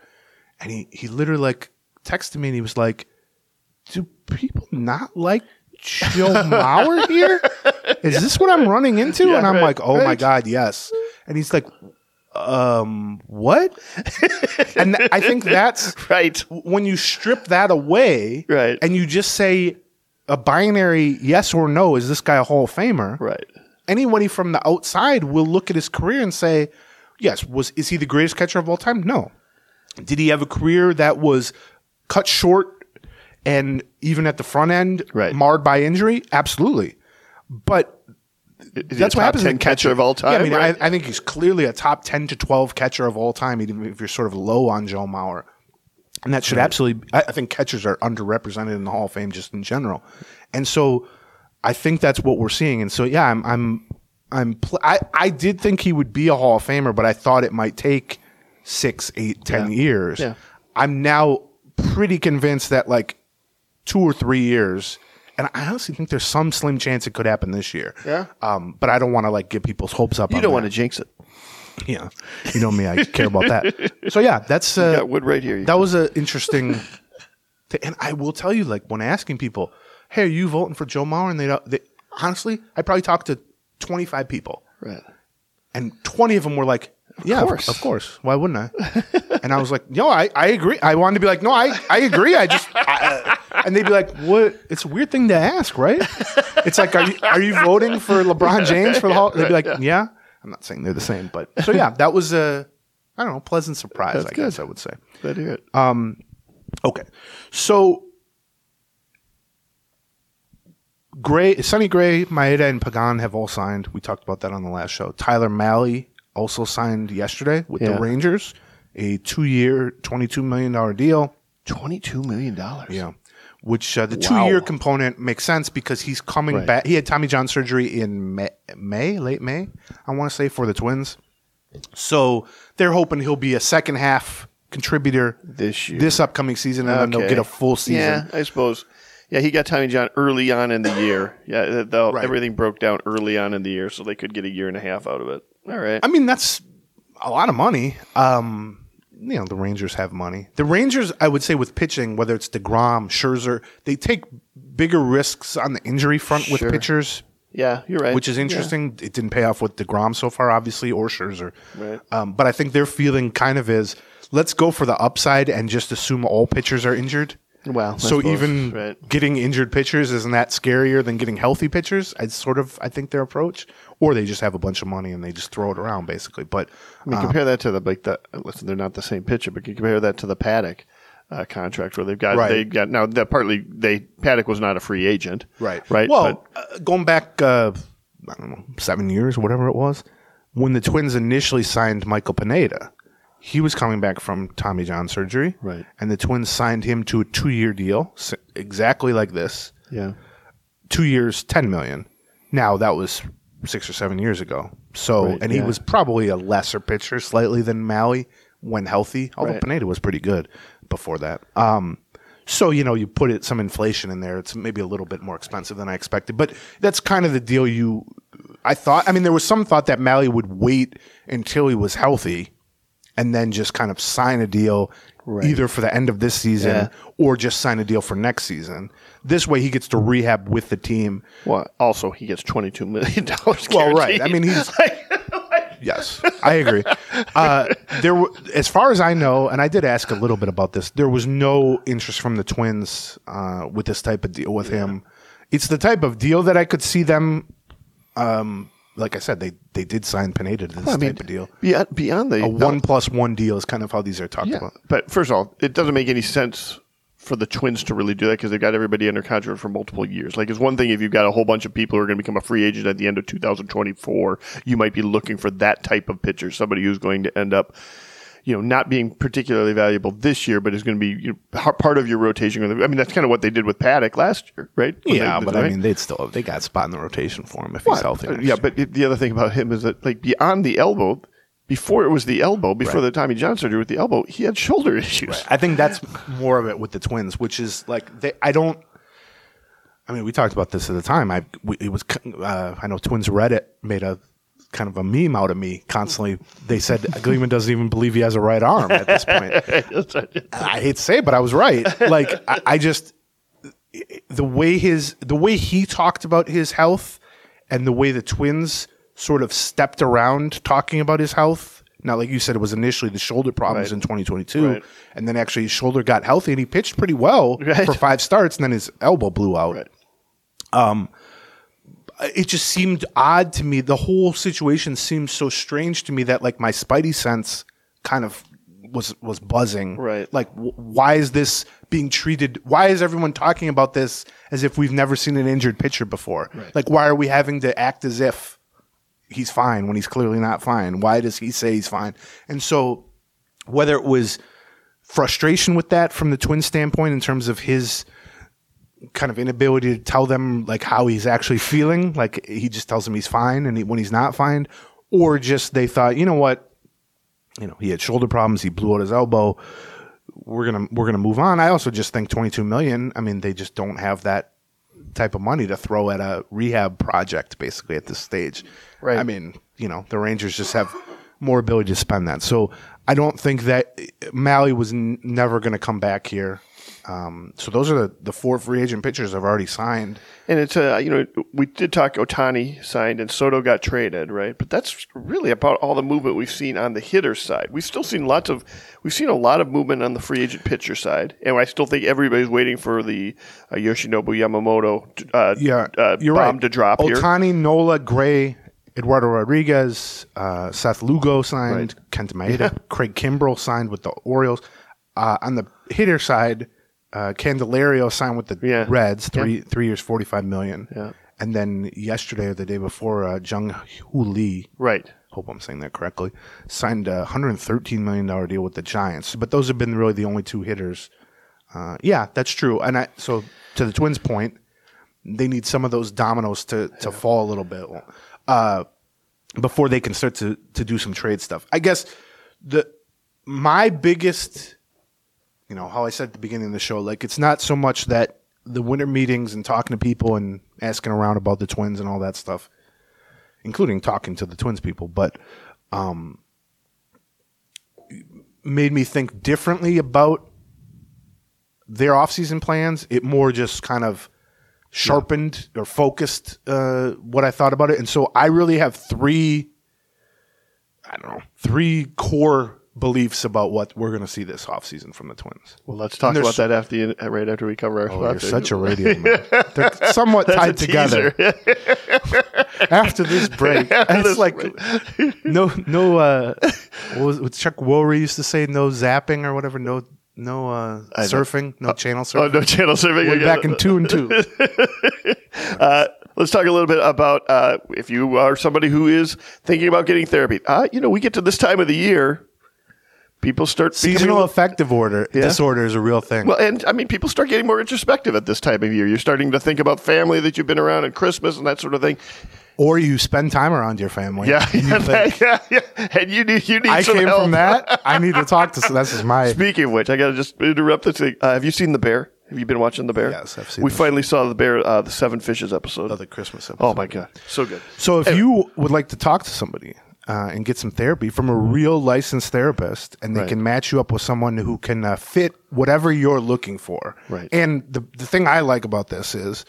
And he, he literally like texted me and he was like do people not like Joe Mauer here? Is this what I'm running into? Yeah, and I'm right, like, oh my. God, yes. And he's like, um, what? and th- I think that's Right. when you strip that away Right. and you just say a binary yes or no, is this guy a Hall of Famer? Right. Anybody from the outside will look at his career and say, yes, was is he the greatest catcher of all time? No. Did he have a career that was cut short and even at the front end Right. marred by injury? Absolutely. But Is that's a what top happens 10 in catcher of all time. Yeah, I mean, right? I, I think he's clearly a top ten to twelve catcher of all time, even if you're sort of low on Joe Mauer. And that should absolutely. I, I think catchers are underrepresented in the Hall of Fame just in general, and so I think that's what we're seeing. And so yeah, I'm I'm I'm pl- I I did think he would be a Hall of Famer, but I thought it might take six, eight, ten years. Yeah. I'm now pretty convinced that like two or three years. And I honestly think there's some slim chance it could happen this year. Yeah. Um, but I don't want to like get people's hopes up. you on don't want to jinx it. Yeah. You know me, I care about that. So yeah, that's You uh, got wood right here. that was an interesting. Th- and I will tell you, like when asking people, "Hey, are you voting for Joe Mauer?" and they, don't- they honestly, I probably talked to 25 people, right. and 20 of them were like, "Yeah, of course. of course. Why wouldn't I?" and I was like, "No, I, I agree. I wanted to be like, no, I, I agree. I just." I, uh," and they'd be like, "What? It's a weird thing to ask, right?" It's like, "Are you are you voting for LeBron James for the Hall?" They'd be like, "Yeah." I'm not saying they're the same, but so yeah, that was a I don't know pleasant surprise. That's I guess. I would say. Hear it. Okay. So Gray, Sonny Gray, Maeda, and Pagan have all signed. We talked about that on the last show. Tyler Mahle also signed yesterday with Yeah. the Rangers, a two-year, twenty-two million dollar deal. Twenty-two million dollars. Yeah, which uh, the Wow. two year component makes sense because he's coming Right. back. He had Tommy John surgery in May, May late May, I want to say, for the Twins. So they're hoping he'll be a second half contributor This year. this upcoming season, and then they'll get a full season. Yeah, I suppose. Yeah, he got Tommy John early on in the year. Yeah, Right. everything broke down early on in the year, so they could get a year and a half out of it. All right. I mean, that's a lot of money. Um, you know, the Rangers have money. The Rangers, I would say, with pitching, whether it's DeGrom, Scherzer, they take bigger risks on the injury front with pitchers, yeah, you're right. which is interesting. It didn't pay off with DeGrom so far, obviously, or Scherzer. Right. Um, but I think their feeling kind of is let's go for the upside and just assume all pitchers are injured. Well, so suppose, even right. getting injured pitchers isn't that scarier than getting healthy pitchers. It's sort of, I think, their approach. Or they just have a bunch of money and they just throw it around, basically. But I mean, compare that to the like the listen. They're not the same pitcher, but you compare that to the Paddock uh, contract where they've got Right. they got now that partly they Paddock was not a free agent, Right. Right. Well, uh, going back, uh, I don't know, seven years or whatever it was, when the Twins initially signed Michael Pineda, he was coming back from Tommy John surgery. Right. And the Twins signed him to a two year deal, exactly like this. yeah, Two years, ten million. Now that was six or seven years ago. So, Right, and he yeah. was probably a lesser pitcher slightly than Mahle when healthy. Although Right. Pineda was pretty good before that. Um, so you know, you put it some inflation in there. It's maybe a little bit more expensive than I expected, but that's kind of the deal. You, I thought. I mean, there was some thought that Mahle would wait until he was healthy, and then just kind of sign a deal either for the end of this season Yeah. or just sign a deal for next season. This way, he gets to rehab with the team. well, also he gets twenty two million dollars. Well, right. I mean, he's. yes, I agree. Uh, there, w- as far as I know, and I did ask a little bit about this. There was no interest from the Twins uh, with this type of deal with him. It's the type of deal that I could see them. Um, like I said, they they did sign Pineda to this I mean, type of deal. beyond, beyond the A one plus one deal is kind of how these are talked Yeah, about. but first of all, it doesn't make any sense for the Twins to really do that because they've got everybody under contract for multiple years. Like, it's one thing if you've got a whole bunch of people who are going to become a free agent at the end of 2024, you might be looking for that type of pitcher, somebody who's going to end up, you know, not being particularly valuable this year, but is going to be you know, part of your rotation. I mean, that's kind of what they did with Paddock last year, right? When Yeah, they- but right? I mean, they'd still they got a spot in the rotation for him if he's healthy. Uh, Yeah, year. but the other thing about him is that, like, beyond the elbow, before it was the elbow, before the Tommy John surgery with the elbow, he had shoulder issues. I think that's more of it with the Twins, which is like they, I don't. I mean, we talked about this at the time. I we, it was uh, I know Twins Reddit made a kind of a meme out of me constantly. They said Gleeman doesn't even believe he has a right arm at this point. I hate to say it, but I was right. Like I, I just the way his the way he talked about his health and the way the Twins sort of stepped around talking about his health. Now, like you said, it was initially the shoulder problems Right. in 2022, Right. and then actually his shoulder got healthy and he pitched pretty well Right. for five starts, and then his elbow blew out. Right. Um, It just seemed odd to me. The whole situation seemed so strange to me that like my spidey sense kind of was was buzzing. Right. Like, w- why is this being treated? Why is everyone talking about this as if we've never seen an injured pitcher before? Like, why are we having to act as if he's fine when he's clearly not fine? Why does he say he's fine? And so, whether it was frustration with that from the twin standpoint in terms of his kind of inability to tell them like how he's actually feeling. Like he just tells them he's fine and he, when he's not fine or just they thought you know what? You know he had shoulder problems he blew out his elbow. We're gonna we're gonna move on. I also just think 22 million i mean they just don't have that type of money to throw at a rehab project basically at this stage. Right. i mean you know the rangers just have more ability to spend that. So i don't think that Mahle was n- never going to come back here um, so those are the, the four free agent pitchers I've already signed. And it's uh, you know we did talk Ohtani signed and Soto got traded, right? But that's really about all the movement we've seen on the hitter side. We've still seen lots of we've seen a lot of movement on the free agent pitcher side, and I still think everybody's waiting for the uh, Yoshinobu Yamamoto uh, Yeah, uh, you're bomb right. to drop here. Ohtani, Nola, Gray, Eduardo Rodriguez, uh, Seth Lugo signed, Kenta Maeda, Craig Kimbrel signed with the Orioles. Uh, on the hitter side, uh, Candelario signed with the Yeah. Reds, three three years, forty five million. Yeah. And then yesterday or the day before, uh, Jung Hoo Lee, Right. hope I'm saying that correctly, signed a $113 million deal with the Giants. But those have been really the only two hitters Uh, yeah, that's true. And I so to the Twins' point, they need some of those dominoes to to fall a little bit uh, before they can start to to do some trade stuff. I guess the my biggest, you know, how I said at the beginning of the show, like it's not so much that the winter meetings and talking to people and asking around about the Twins and all that stuff, including talking to the Twins people, but um, made me think differently about their offseason plans. It more just kind of sharpened or focused uh, what I thought about it. And so I really have three, I don't know, three core beliefs about what we're going to see this offseason from the Twins. Well, let's talk about that after you, right after we cover our. Oh, you're after- such a radio man. They're somewhat That's tied together. After this break, it's this like no, no. Uh, what was what Chuck Woolery used to say? No zapping or whatever. No, no uh, surfing. No channel Oh surfing. no, channel surfing. Way again. back in two and two. Uh, let's talk a little bit about uh, if you are somebody who is thinking about getting therapy. Uh, you know, we get to this time of the year, people start Seasonal affective order Yeah. disorder is a real thing. Well, and I mean, people start getting more introspective at this time of year. You're starting to think about family that you've been around and Christmas and that sort of thing. or you spend time around your family. Yeah, and you yeah, yeah, yeah. And you need you need I came help. from that. I need to talk to. This is my. Speaking of which, I got to just interrupt this thing. Uh, have you seen The Bear? Have you been watching The Bear? Yes, I've seen We finally saw The Bear, uh, the Seven Fishes episode. Of the Christmas episode. oh my god, so good. So if you would like to talk to somebody uh, and get some therapy from a real licensed therapist, and they Right. can match you up with someone who can uh, fit whatever you're looking for. Right. And the the thing I like about this is,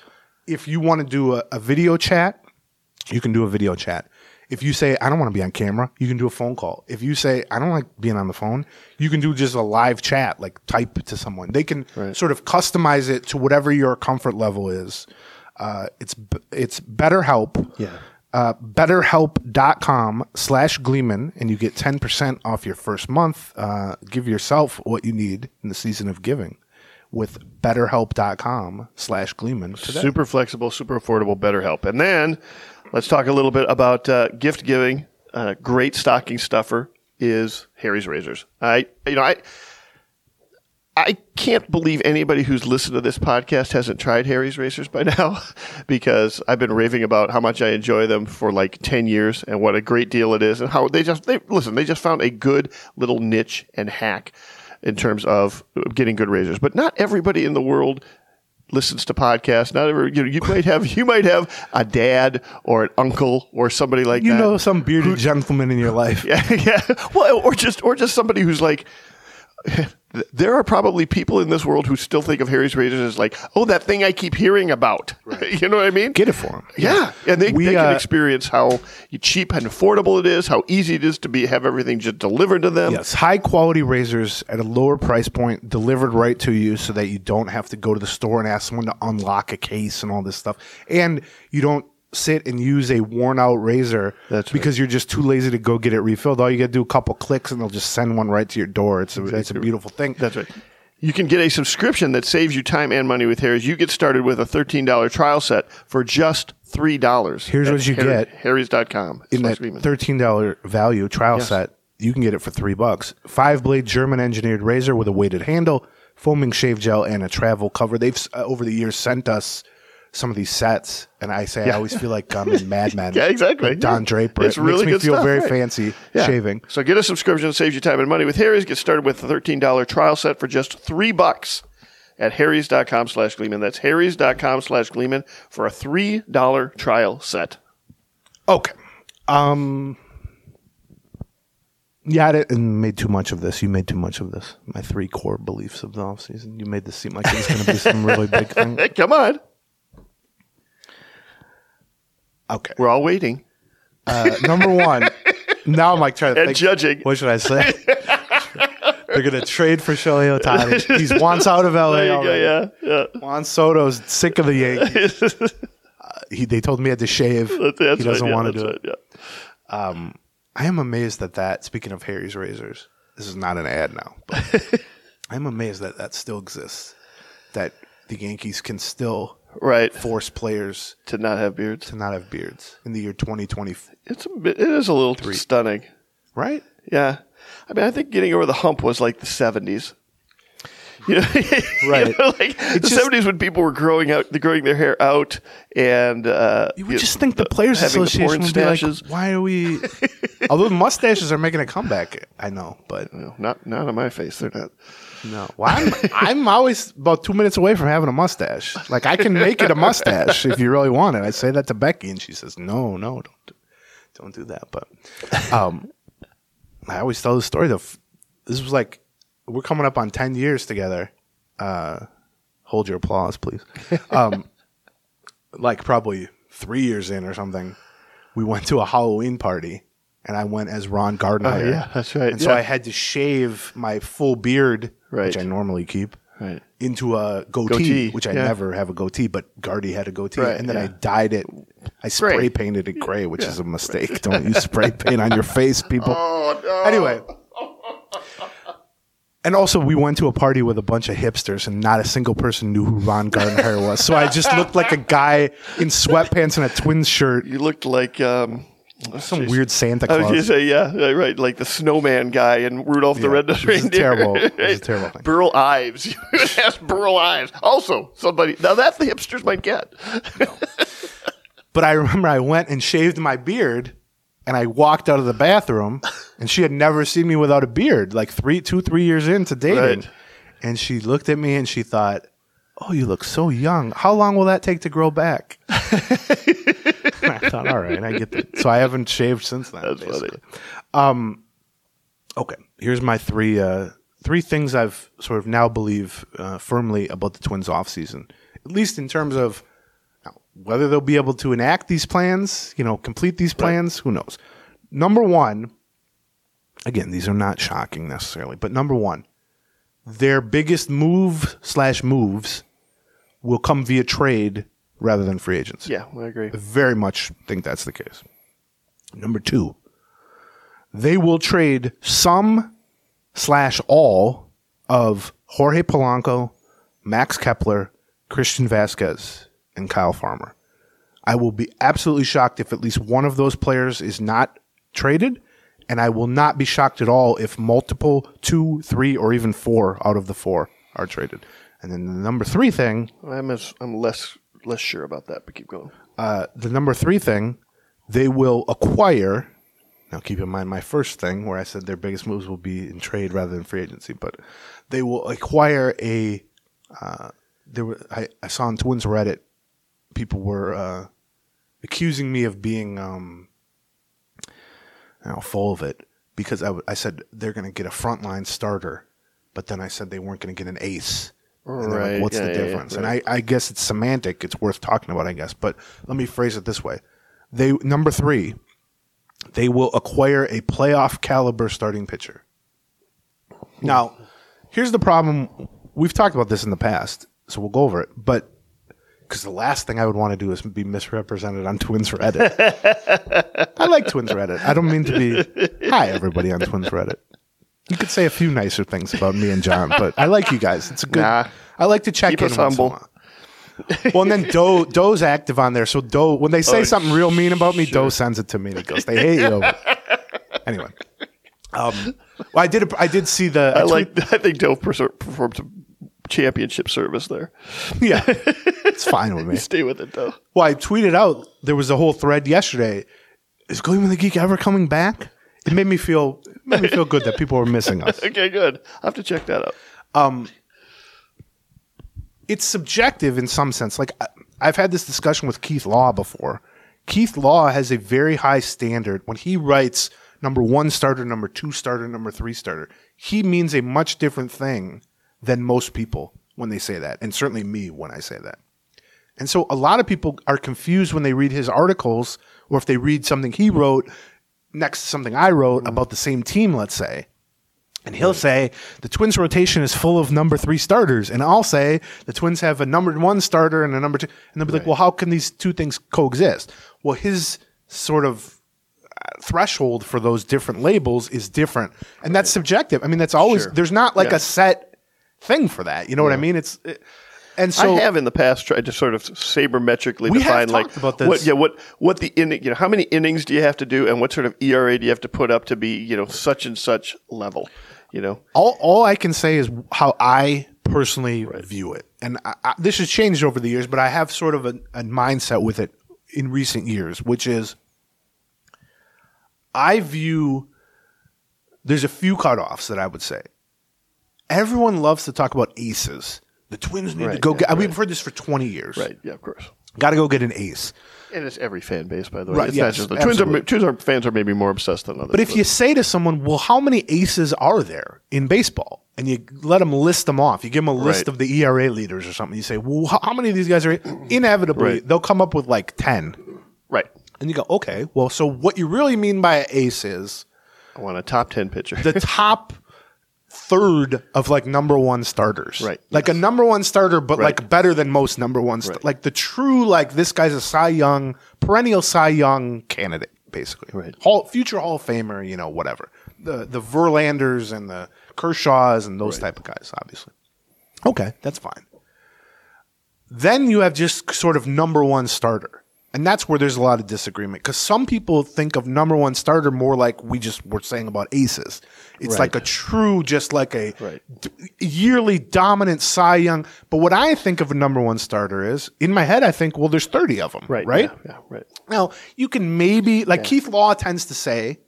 if you want to do a, a video chat, you can do a video chat. If you say I don't want to be on camera, you can do a phone call. If you say I don't like being on the phone, you can do just a live chat, like type to someone. They can Right. sort of customize it to whatever your comfort level is. Uh, it's it's BetterHelp. Yeah. Uh, BetterHelp.com slash Gleeman, and you get 10% off your first month. Uh, give yourself what you need in the season of giving with BetterHelp.com slash Gleeman. Super flexible, super affordable, betterhelp. And then let's talk a little bit about uh, gift giving. Uh, great stocking stuffer is Harry's Razors. I, you know, I, I can't believe anybody who's listened to this podcast hasn't tried Harry's Razors by now, because I've been raving about how much I enjoy them for like ten years and what a great deal it is, and how they just they listen. They just found a good little niche and hack in terms of getting good razors. But not everybody in the world listens to podcasts. Not every you know you might have you might have a dad or an uncle or somebody like You that. know some bearded gentleman in your life. Yeah, yeah. Well, or just or just somebody who's like. There are probably people in this world who still think of Harry's razors as like, oh, that thing I keep hearing about. you know what I mean? Get it for him. Yeah, and they, We, they can uh, experience how cheap and affordable it is, how easy it is to be have everything just delivered to them. Yes, high quality razors at a lower price point, delivered right to you, so that you don't have to go to the store and ask someone to unlock a case and all this stuff, and you don't sit and use a worn out razor That's right. because you're just too lazy to go get it refilled. All you got to do a couple clicks and they'll just send one right to your door. It's a it's a beautiful thing. That's right. You can get a subscription that saves you time and money with Harry's. You get started with a $13 trial set for just $3. Here's what you Harry- get. Harry's.com. in that Gleeman. thirteen dollar value trial Yes. set, you can get it for three bucks. Five blade German engineered razor with a weighted handle, foaming shave gel, and a travel cover. They've uh, over the years sent us some of these sets, and I say I always feel like I'm in Mad Men. Yeah, exactly. Don Yeah. Draper. It's it really makes me feel stuff, very right. fancy Yeah. shaving. So get a subscription that saves you time and money with Harry's. Get started with a $13 trial set for just three bucks at harrys.com slash Gleeman. That's harrys.com slash Gleeman for a $3 trial set. Okay. Um. Yeah, I didn't made too much of this. You made too much of this. My three core beliefs of the offseason. You made this seem like it was going to be some really big thing. Hey, come on. Okay. We're all waiting Uh, number one. Now I'm like trying to and think. judging. What should I say? They're gonna trade for Shohei Ohtani. He's wants out of LA already. go, yeah, yeah. Juan Soto's sick of the Yankees. Uh, he, they told me he had to shave. That's he doesn't right, yeah, want to that's do it. right, yeah. I am amazed that that. Speaking of Harry's razors, this is not an ad now. But I'm amazed that that still exists. That the Yankees can still Right. force players To not have beards. to not have beards in the year 2020. It's a bit, it is a little stunning. Right? Yeah. I mean, I think getting over the hump was like the 70s. You know, Right. You know, like the just- seventies when people were growing out, the growing their hair out, and uh, You would just think the Players the Association porn would be like, why are we? Although mustaches are making a comeback, I know, but No, not not on my face. They're not. No. Well, I'm I'm always about two minutes away from having a mustache. Like I can make it a mustache if you really want it. I say that to Becky, and she says, "No, no, don't do, don't do that." But um, I always tell the story. That this was like we're coming up on ten years together. Uh, hold your applause, please. Um, like probably three years in or something, we went to a Halloween party, and I went as Ron Gardenhire. Oh, yeah, that's right, And so. I had to shave my full beard, Right. which I normally keep, Right. into a goatee, Goatee, which I yeah. never have a goatee, but Gardy had a goatee, Right, and then I dyed it. I spray Gray. painted it gray, which is a mistake. Don't use spray paint on your face, people. Oh no. Anyway. And also, we went to a party with a bunch of hipsters, and not a single person knew who Ron Gardenhire was. So I just looked like a guy in sweatpants and a twins shirt, you looked like um, some weird Santa I was say, yeah, yeah, right, like the snowman guy and Rudolph the Red-Nosed it was a Reindeer. terrible- it was a Right. terrible thing. Burl Ives. You asked Burl Ives. Also, somebody. Now that's the hipsters might get. But I remember I went and shaved my beard, and I walked out of the bathroom, and she had never seen me without a beard, like three, two, three years into dating. Right. And she looked at me and she thought, "Oh, you look so young. How long will that take to grow back?" I thought, "All right, I get that." So I haven't shaved since then. That's basically. funny. Okay, here's my three uh, three things I've sort of now believe uh, firmly about the Twins off season, at least in terms of whether they'll be able to enact these plans, you know, complete these plans. Who knows? Number one, again, these are not shocking necessarily, but number one, their biggest move slash moves will come via trade rather than free agency. Yeah, I agree. I very much think that's the case. Number two, they will trade some slash all of Jorge Polanco, Max Kepler, Christian Vázquez, and Kyle Farmer. I will be absolutely shocked if at least one of those players is not traded, and I will not be shocked at all if multiple two, three, or even four out of the four are traded. And then the number three thing I'm as, I'm less less sure about that, but keep going. uh, the number three thing, they will acquire. Now, keep in mind my first thing where I said their biggest moves will be in trade rather than free agency, but they will acquire a. Uh, there were I, I saw on Twins Reddit, people were uh, accusing me of being um, you know, full of it because I, w- I said they're going to get a frontline starter, but then I said they weren't going to get an ace. They're like, Right, What's yeah, the yeah, yeah, difference? right. And I, I guess it's semantic. It's worth talking about, I guess. But let me phrase it this way: they number three, they will acquire a playoff caliber starting pitcher. Now, here's the problem. We've talked about this in the past, so we'll go over it. But because the last thing I would want to do is be misrepresented on Twins Reddit. I like Twins Reddit. I don't mean to be. Hi, everybody on Twins Reddit. You could say a few nicer things about me and John, but I like you guys. It's a good. Nah. I like to check Keep in us humble. Well, and then Doe Doe's active on there. So Doe, when they say Oh, something real mean about me, Doe sends it to me and he goes, "They hate you." anyway, um, well, I did. I did see the. I tweet- like. I think Doe performed some championship service there. Yeah, it's fine with me. Stay with it though. Well, I tweeted out there was a whole thread yesterday. Is Gleeman the Geek ever coming back? It made me feel made me feel good that people were missing us. Okay, good. I have to check that out. Um, it's subjective in some sense. Like I've had this discussion with Keith Law before. Keith Law has a very high standard when he writes number one starter, number two starter, number three starter. He means a much different thing than most people when they say that, and certainly me when I say that. And so a lot of people are confused when they read his articles or if they read something he wrote next to something I wrote about the same team, let's say. And he'll say the Twins rotation is full of number three starters. And I'll say the Twins have a number one starter and a number two. And they'll be like, well, how can these two things coexist? Well, his sort of uh, threshold for those different labels is different. And that's subjective. I mean, that's always, Sure. there's not like Yeah. a set thing for that. You know what I mean? It's, it, and so I have in the past tried to sort of sabermetrically define like what yeah what what the inning you know how many innings do you have to do and what sort of ERA do you have to put up to be you know such and such level you know all, all I can say is how I personally view it. And I, I, this has changed over the years, but I have sort of a, a mindset with it in recent years, which is I view there's a few cutoffs that I would say. Everyone loves to talk about aces. The Twins need to Right, go yeah, get. We've heard this for 20 years. Right. Yeah, of course. Got to go get an ace. And it's every fan base, by the way. Right, It's yes, not just the Twins. Are. Twins are fans are maybe more obsessed than others. But if you say to someone, well, how many aces are there in baseball? And you let them list them off. You give them a list Right. of the ERA leaders or something. You say, well, how, how many of these guys are? Inevitably, Right. they'll come up with like 10. right, And you go, okay, well, so what you really mean by an ace is I want a top ten pitcher. the top third of like number one starters. Right, Like a number one starter, but Right. like better than most number one. St- Right. Like the true, like this guy's a Cy Young, perennial Cy Young candidate, basically. Right. Hall, future Hall of Famer, you know, whatever. The the Verlanders and the Kershaws and those type of guys, obviously. Okay, that's fine. Then you have just sort of number one starter. And that's where there's a lot of disagreement because some people think of number one starter more like we just were saying about aces. It's Right. like a true, just like a Right. d- yearly dominant Cy Young. But what I think of a number one starter is in my head, I think, well, there's 30 of them, right, right? Yeah, yeah, right. Now, you can maybe, like Keith Law tends to say,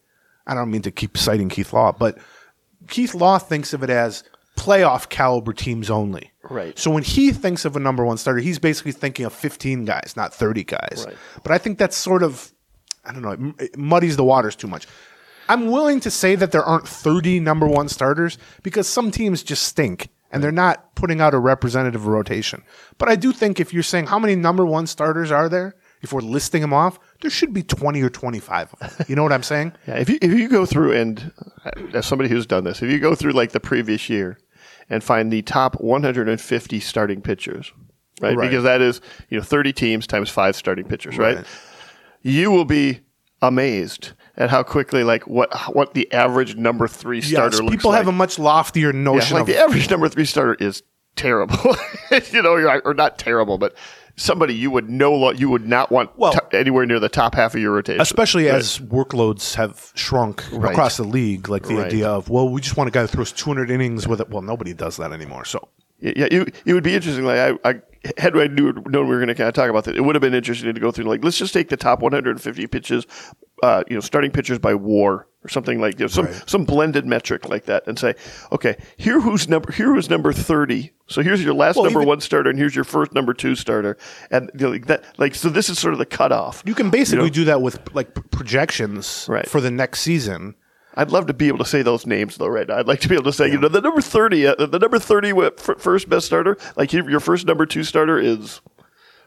I don't mean to keep citing Keith Law, but Keith Law thinks of it as playoff caliber teams only. Right. So when he thinks of a number one starter, he's basically thinking of 15 guys, not 30 guys. Right. But I think that's sort of, I don't know, it muddies the waters too much. I'm willing to say that there aren't 30 number one starters because some teams just stink and they're not putting out a representative rotation. But I do think if you're saying how many number one starters are there, if we're listing them off, there should be 20 or 25 of them. You know what I'm saying? Yeah, if you if you go through and uh, as somebody who's done this, if you go through like the previous year and find the top 150 starting pitchers, right? Right. Because that is you know 30 teams times five starting pitchers, right? Right. You will be amazed at how quickly like what what the average number three starter Yes, looks people like. have a much loftier Yeah, notion like of the average number three starter is terrible. you know, or not terrible, but somebody you would no you would not want Well- to- anywhere near the top half of your rotation, especially Right. as workloads have shrunk Right. across the league, like the Right. idea of, well, we just want a guy who throws 200 innings with it. Well, nobody does that anymore. So Yeah, you, it would be interesting. Like I, I had I knew known we were going to kind of talk about that, it would have been interesting to go through. Like, let's just take the top 150 pitches, uh, you know, starting pitchers by WAR or something like you know, some some blended metric like that, and say, okay, here who's number here who's number 30. So here's your last Well, number even- one starter, and here's your first number two starter, and you know, like that. Like, so this is sort of the cutoff. you can basically know? do that with like projections Right. for the next season. I'd love to be able to say those names though, right now. I'd like to be able to say, you know, the number thirty, uh, the number thirty f- first best starter, like your your first number two starter is.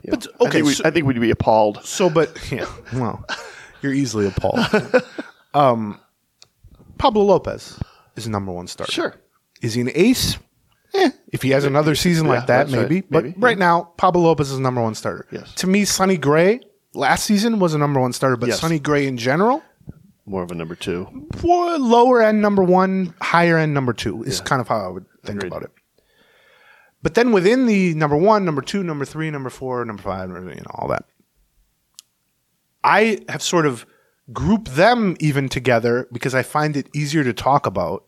you know, But, I okay, think, so- I think we'd be appalled. So, but yeah, well, you're easily appalled. um, Pablo Lopez is number one starter. Sure. Is he an ace? Eh, if he has another season like that, that's right. maybe. But Maybe, right now, Pablo Lopez is number one starter. Yes. To me, Sonny Gray last season was a number one starter, but Yes. Sonny Gray in general, More of a number two. for lower end number one, higher end number two is kind of how I would think about it. But then within the number one, number two, number three, number four, number five, you know, all that, I have sort of grouped them even together because I find it easier to talk about.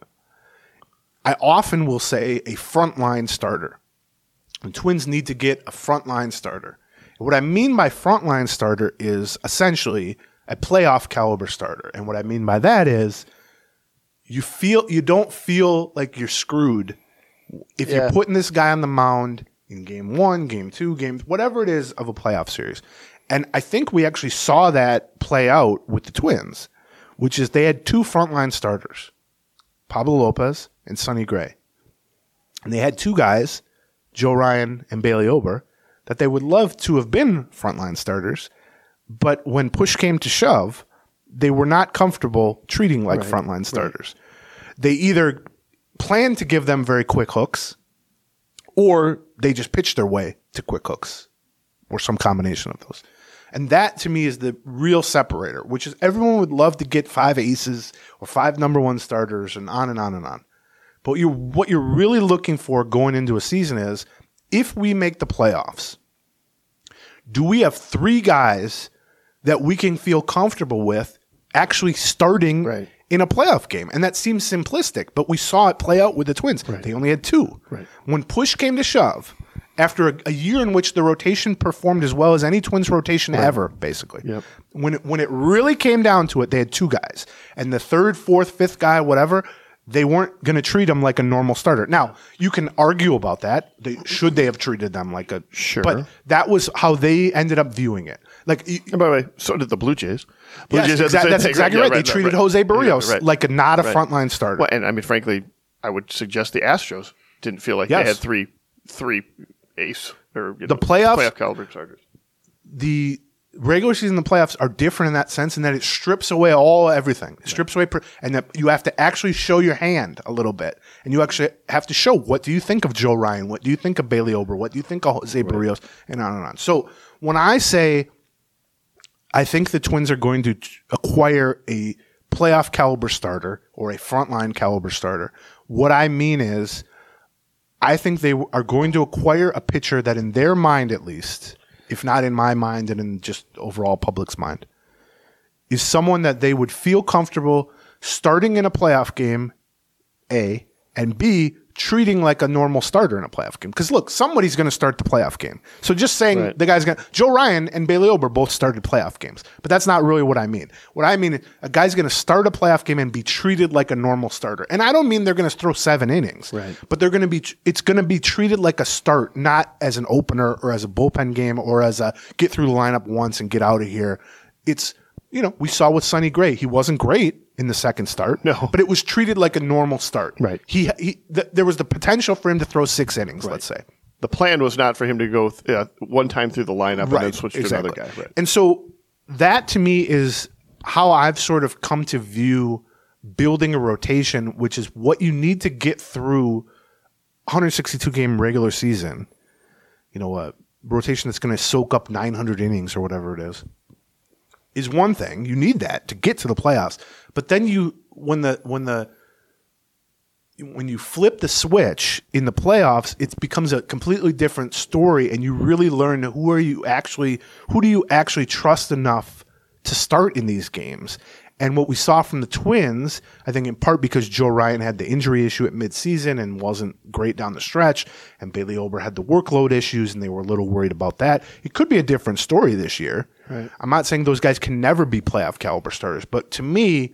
I often will say a frontline starter. The Twins need to get a frontline starter. What I mean by frontline starter is essentially a playoff caliber starter. And what I mean by that is you feel you don't feel like you're screwed if Yeah. you're putting this guy on the mound in game one, game two, game whatever it is of a playoff series. And I think we actually saw that play out with the Twins, which is they had two frontline starters, Pablo Lopez and Sonny Gray. And they had two guys, Joe Ryan and Bailey Ober, that they would love to have been frontline starters, but when push came to shove, they were not comfortable treating like frontline starters. They either planned to give them very quick hooks, or they just pitched their way to quick hooks, or some combination of those. And that to me is the real separator, which is everyone would love to get five aces or five number one starters and on and on and on. But you what you're really looking for going into a season is if we make the playoffs, do we have three guys that we can feel comfortable with actually starting Right. in a playoff game. And that seems simplistic, but we saw it play out with the Twins. They only had two. Right. When push came to shove, after a, a year in which the rotation performed as well as any Twins rotation ever, basically. Yep. When it, when it really came down to it, they had two guys, and the third, fourth, fifth guy, whatever, they weren't going to treat him like a normal starter. Now you can argue about that. They, should they have treated them like a Sure. But that was how they ended up viewing it. Like by the way, so did the Blue Jays. Blue Yes, Jays that's exactly Yeah, right. They treated Jose Berríos right. like a, not a Right. frontline starter. Well, and I mean, frankly, I would suggest the Astros didn't feel like Yes. they had three, three ace or The know, playoffs- playoff caliber starters. the regular season the playoffs are different in that sense in that it strips away all everything. It strips away, per, and that you have to actually show your hand a little bit, and you actually have to show what do you think of Joe Ryan, what do you think of Bailey Ober, what do you think of Jose Berríos, and on and on. So when I say I think the Twins are going to acquire a playoff caliber starter or a frontline caliber starter. What I mean is, I think they are going to acquire a pitcher that, in their mind at least, if not in my mind and in just overall public's mind, is someone that they would feel comfortable starting in a playoff game, A, and B, treating like a normal starter in a playoff game. Because look, somebody's going to start the playoff game. So just saying Right. the guy's going to, Joe Ryan and Bailey Ober both started playoff games, but that's not really what I mean. What I mean, a guy's going to start a playoff game and be treated like a normal starter. And I don't mean they're going to throw seven innings, Right. but they're going to be, it's going to be treated like a start, not as an opener or as a bullpen game or as a get through the lineup once and get out of here. It's, you know, we saw with Sonny Gray. He wasn't great in the second start, No. but it was treated like a normal start. Right. He, he th- there was the potential for him to throw six innings, let's say. The plan was not for him to go th- uh, one time through the lineup and then switch to another guy. Right. And so that to me is how I've sort of come to view building a rotation, which is what you need to get through 162 game regular season. You know, a rotation that's going to soak up 900 innings or whatever it is. Is one thing you need that to get to the playoffs, but then you when the when the when you flip the switch in the playoffs, it becomes a completely different story, and you really learn who are you actually, who do you actually trust enough to start in these games. And what we saw from the Twins, I think in part because Joe Ryan had the injury issue at midseason and wasn't great down the stretch, and Bailey Ober had the workload issues, and they were a little worried about that. It could be a different story this year. Right. I'm not saying those guys can never be playoff caliber starters, but to me,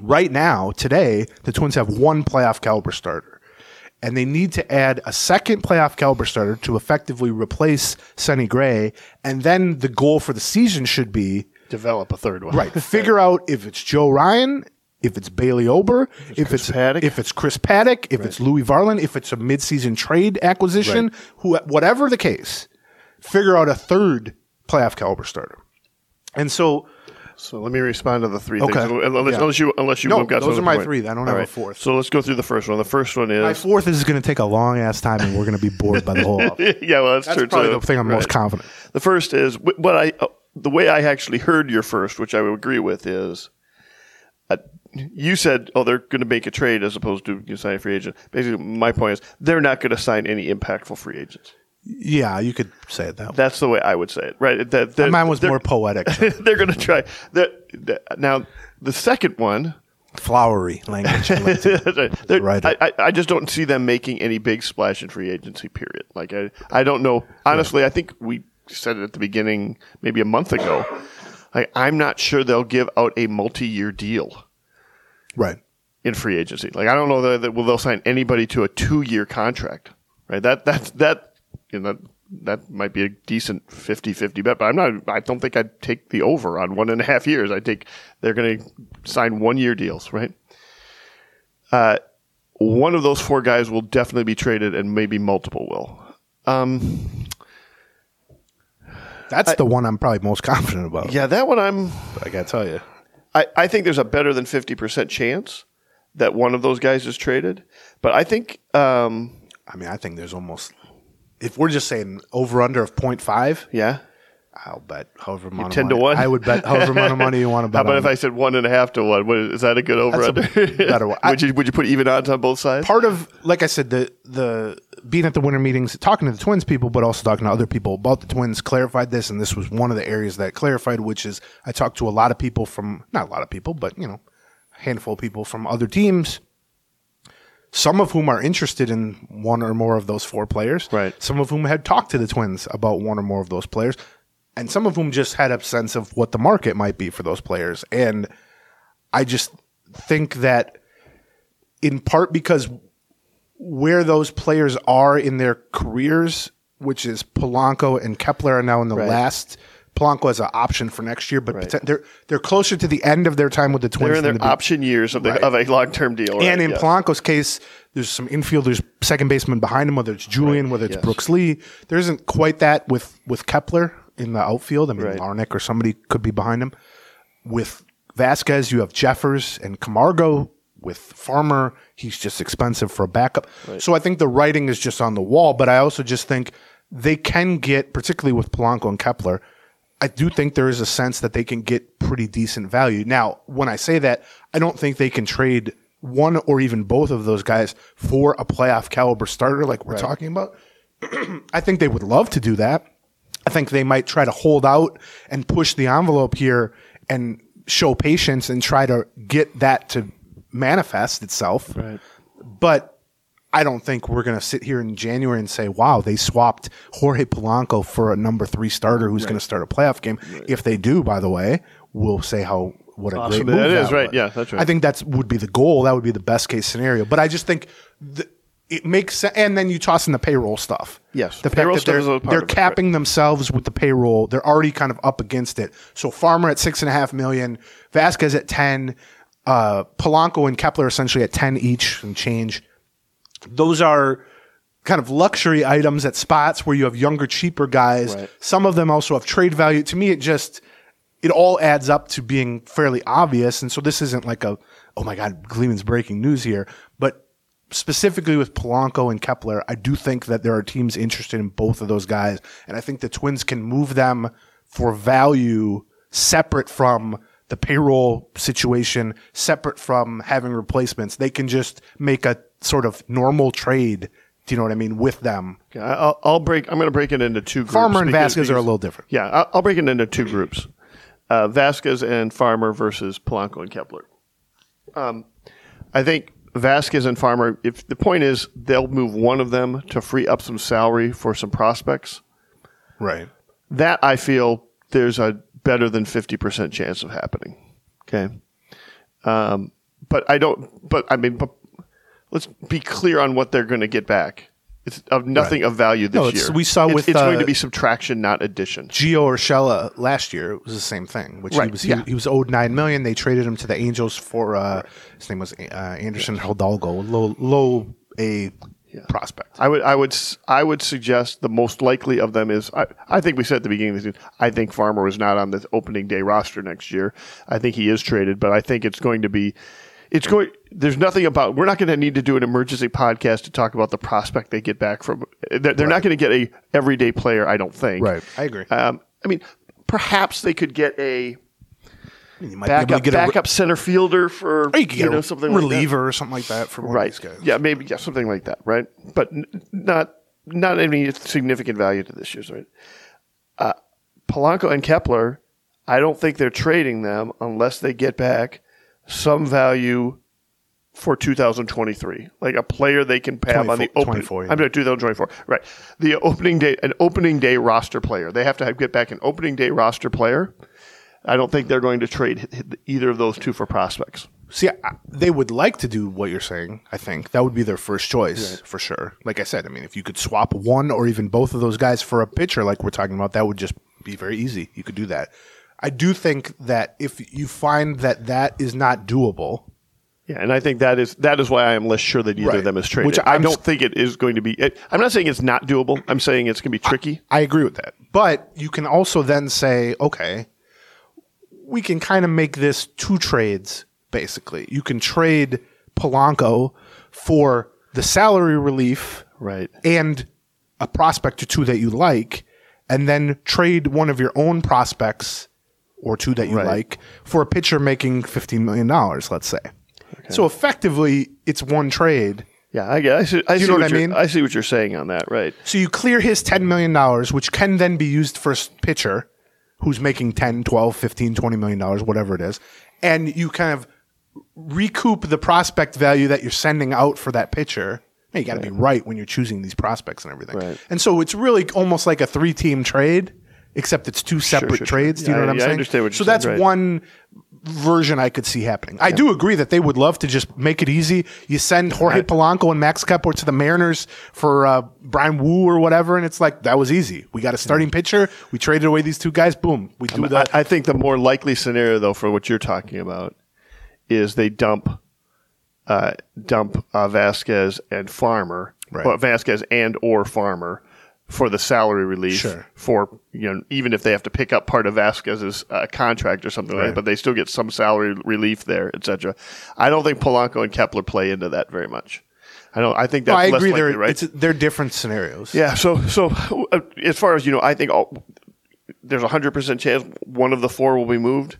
right now, today, the Twins have one playoff caliber starter. And they need to add a second playoff caliber starter to effectively replace Sonny Gray. And then the goal for the season should be Develop a third one. right, figure out if it's Joe Ryan, if it's Bailey Ober, if it's Paddack. if it's Chris Paddack, if it's Louis Varland, if it's a midseason trade acquisition, who whatever the case, figure out a third playoff caliber starter. And so So let me respond to the three Okay. things. Unless, Yeah. unless you unless you No, got those are my another three. point. I don't All have a fourth. So let's go through the first one. The first one is my fourth is going to take a long ass time, and we're going to be bored by the whole. yeah. Well, that's, That's true probably too. the thing I'm most confident. The first is what I uh, the way I actually heard your first, which I would agree with, is uh, you said, "Oh, they're going to make a trade as opposed to you know, sign a free agent." Basically, my point is they're not going to sign any impactful free agents. Yeah, you could say it that way. That's the way I would say it, right? That, that Mine was more poetic, they're going to try that. Now, the second one, flowery language. Right. I, I- I just don't see them making any big splash in free agency. Period. Like I, I don't know. Honestly, I think we said it at the beginning, maybe a month ago. Like I'm not sure they'll give out a multi-year deal right. in free agency. Like I don't know that, that will they'll sign anybody to a two-year contract. Right. That that's that. You know, that that might be a decent 50-50 bet, but I'm not. I don't think I'd take the over on one and a half years. I think they're going to sign one-year deals. Right. Uh, one of those four guys will definitely be traded, and maybe multiple will. Um, That's the one I'm probably most confident about. yeah, that one I'm. I got to tell you. I, I think there's a better than fifty percent chance that one of those guys is traded, but I think um, I mean, I think there's almost, if we're just saying over under of 0.5, yeah. I'll bet however amount of 10 to 1? I would bet however amount of money you want to bet. How about if I said one and a half to one? What, is that a good over under? better one. Would you would you put even odds on both sides? part of like I said, the the being at the winter meetings, talking to the twins people, but also talking to other people about the twins, clarified this, and this was one of the areas that clarified, which is I talked to a lot of people from not a lot of people, but you know, handful of people from other teams, some of whom are interested in one or more of those four players. Right. Some of whom had talked to the Twins about one or more of those players, and some of whom just had a sense of what the market might be for those players. And I just think that in part because where those players are in their careers, which is Polanco and Kepler are now in the Right. last. Polanco has an option for next year, but Right. they're they're closer to the end of their time with the Twins. They're in than their the be- option years of, the, Right. of a long term deal. right, and in yes. Polanco's case, there's some infielders, second baseman behind him, whether it's Julien, whether it's yes. Brooks Lee. There isn't quite that with with Kepler in the outfield. I mean. Larnach or somebody could be behind him. With Vázquez, you have Jeffers and Camargo. With Farmer, he's just expensive for a backup. So I think the writing is just on the wall. But I also just think they can get, particularly with Polanco and Kepler, I do think there is a sense that they can get pretty decent value. Now, when I say that, I don't think they can trade one or even both of those guys for a playoff caliber starter like we're talking about. I think they would love to do that. I think they might try to hold out and push the envelope here and show patience and try to get that to manifest itself. Right. But I don't think we're going to sit here in January and say, wow, they swapped Jorge Polanco for a number three starter who's going to start a playoff game. If they do, by the way, we'll say how what a Awesome. great move That is right. was. Yeah, that's right. I think that would be the goal. That would be the best case scenario. But I just think th- it makes sense. And then you toss in the payroll stuff. Yes. the fact Payroll that stuff they're, is a part they're of it, right. capping themselves with the payroll. They're already kind of up against it. So Farmer at six and a half million, Vázquez at ten, uh, Polanco and Kepler essentially at ten each and change. Those are kind of luxury items at spots where you have younger, cheaper guys. Right. Some of them also have trade value. To me, it just it all adds up to being fairly obvious. And so this isn't like a oh my god, Gleeman's breaking news here, but specifically with Polanco and Kepler, I do think that there are teams interested in both of those guys, and I think the Twins can move them for value separate from the payroll situation, separate from having replacements. They can just make a sort of normal trade. Do you know what I mean? With them, Okay, I- I'll, I'll break. I'm going to break it into two groups. Farmer and because- Vázquez are a little different. Yeah, I'll, I'll break it into two groups: uh, Vázquez and Farmer versus Polanco and Kepler. Um, I think Vázquez and Farmer. If the point is they'll move one of them to free up some salary for some prospects, right? that I feel there's a better than 50% chance of happening. Okay. Um, but I don't, but I mean, but let's be clear on what they're going to get back. It's of nothing of value this No, it's- year. we saw It's- with, it's going uh, to be subtraction, not addition. Gio Urshela last year it was the same thing, which he was he, yeah. he was owed nine million. They traded him to the Angels for uh, his name was uh, Anderson Hidalgo, low low a prospect. I would, I would, I would suggest the most likely of them is. I, I think we said at the beginning of the season. I think Farmer is not on the opening day roster next year. I think he is traded, but I think it's going to be. It's going. There's nothing about. We're not going to need to do an emergency podcast to talk about the prospect they get back from. They're, they're not going to get a everyday player. I don't think. Right. I agree. Um, I mean, perhaps they could get a you might be able to backup a re- backup center fielder for or you get know something like that reliever or something like that for one right? of these guys. Yeah, maybe yeah, something like that, right? But n- not not any significant value to this year's right. Uh, Polanco and Kepler, I don't think they're trading them unless they get back some value for 2023, like a player they can have on the 24 open. 24, yeah. I'm sorry, 2024, right? The opening day, an opening day roster player. They have to have, get back an opening day roster player. I don't think they're going to trade either of those two for prospects. See, they would like to do what you're saying. I think that would be their first choice for sure. Like I said, I mean, if you could swap one or even both of those guys for a pitcher, like we're talking about, that would just be very easy. You could do that. I do think that if you find that that is not doable, Yeah, and I think that is that is why I am less sure that either Right. of them is traded. Which I don't s- think it is going to be. It, I'm not saying it's not doable. I'm saying it's going to be tricky. I agree with that. But you can also then say, okay, we can kind of make this two trades, basically. You can trade Polanco for the salary relief Right. and a prospect or two that you like, and then trade one of your own prospects or two that you Right. like for a pitcher making $15 million, let's say. So effectively, it's one trade. Yeah, I get. I see, I you see know what, what I you're- mean? I see what you're saying on that. Right. So you clear his $10 million, which can then be used for a pitcher who's making 10, 12, 15, 20 million dollars, whatever it is. And you kind of recoup the prospect value that you're sending out for that pitcher. You got to be right when you're choosing these prospects and everything. Right. And so it's really almost like a three team trade, except it's two separate sure, sure. trades. Do you Yeah, know what I'm yeah, I saying? understand what so that's saying, right. one version I could see happening. I do agree that they would love to just make it easy. You send Jorge Polanco and Max Kepler to the Mariners for uh, Bryan Woo or whatever, and it's like that was easy. We got a starting pitcher. We traded away these two guys. Boom. We do I, that. I think the more likely scenario, though, for what you're talking about, is they dump, uh, dump uh, Vázquez and Farmer, Right. well, Vázquez and or Farmer, for the salary relief. Sure. For you know, even if they have to pick up part of Vázquez's uh, contract or something like that, but they still get some salary relief there, etc. I don't think Polanco and Kepler play into that very much. I don't. I think that's No, I less agree. likely, They're right? it's, they're different scenarios. Yeah. So so uh, as far as you know, I think all, there's a hundred percent chance one of the four will be moved.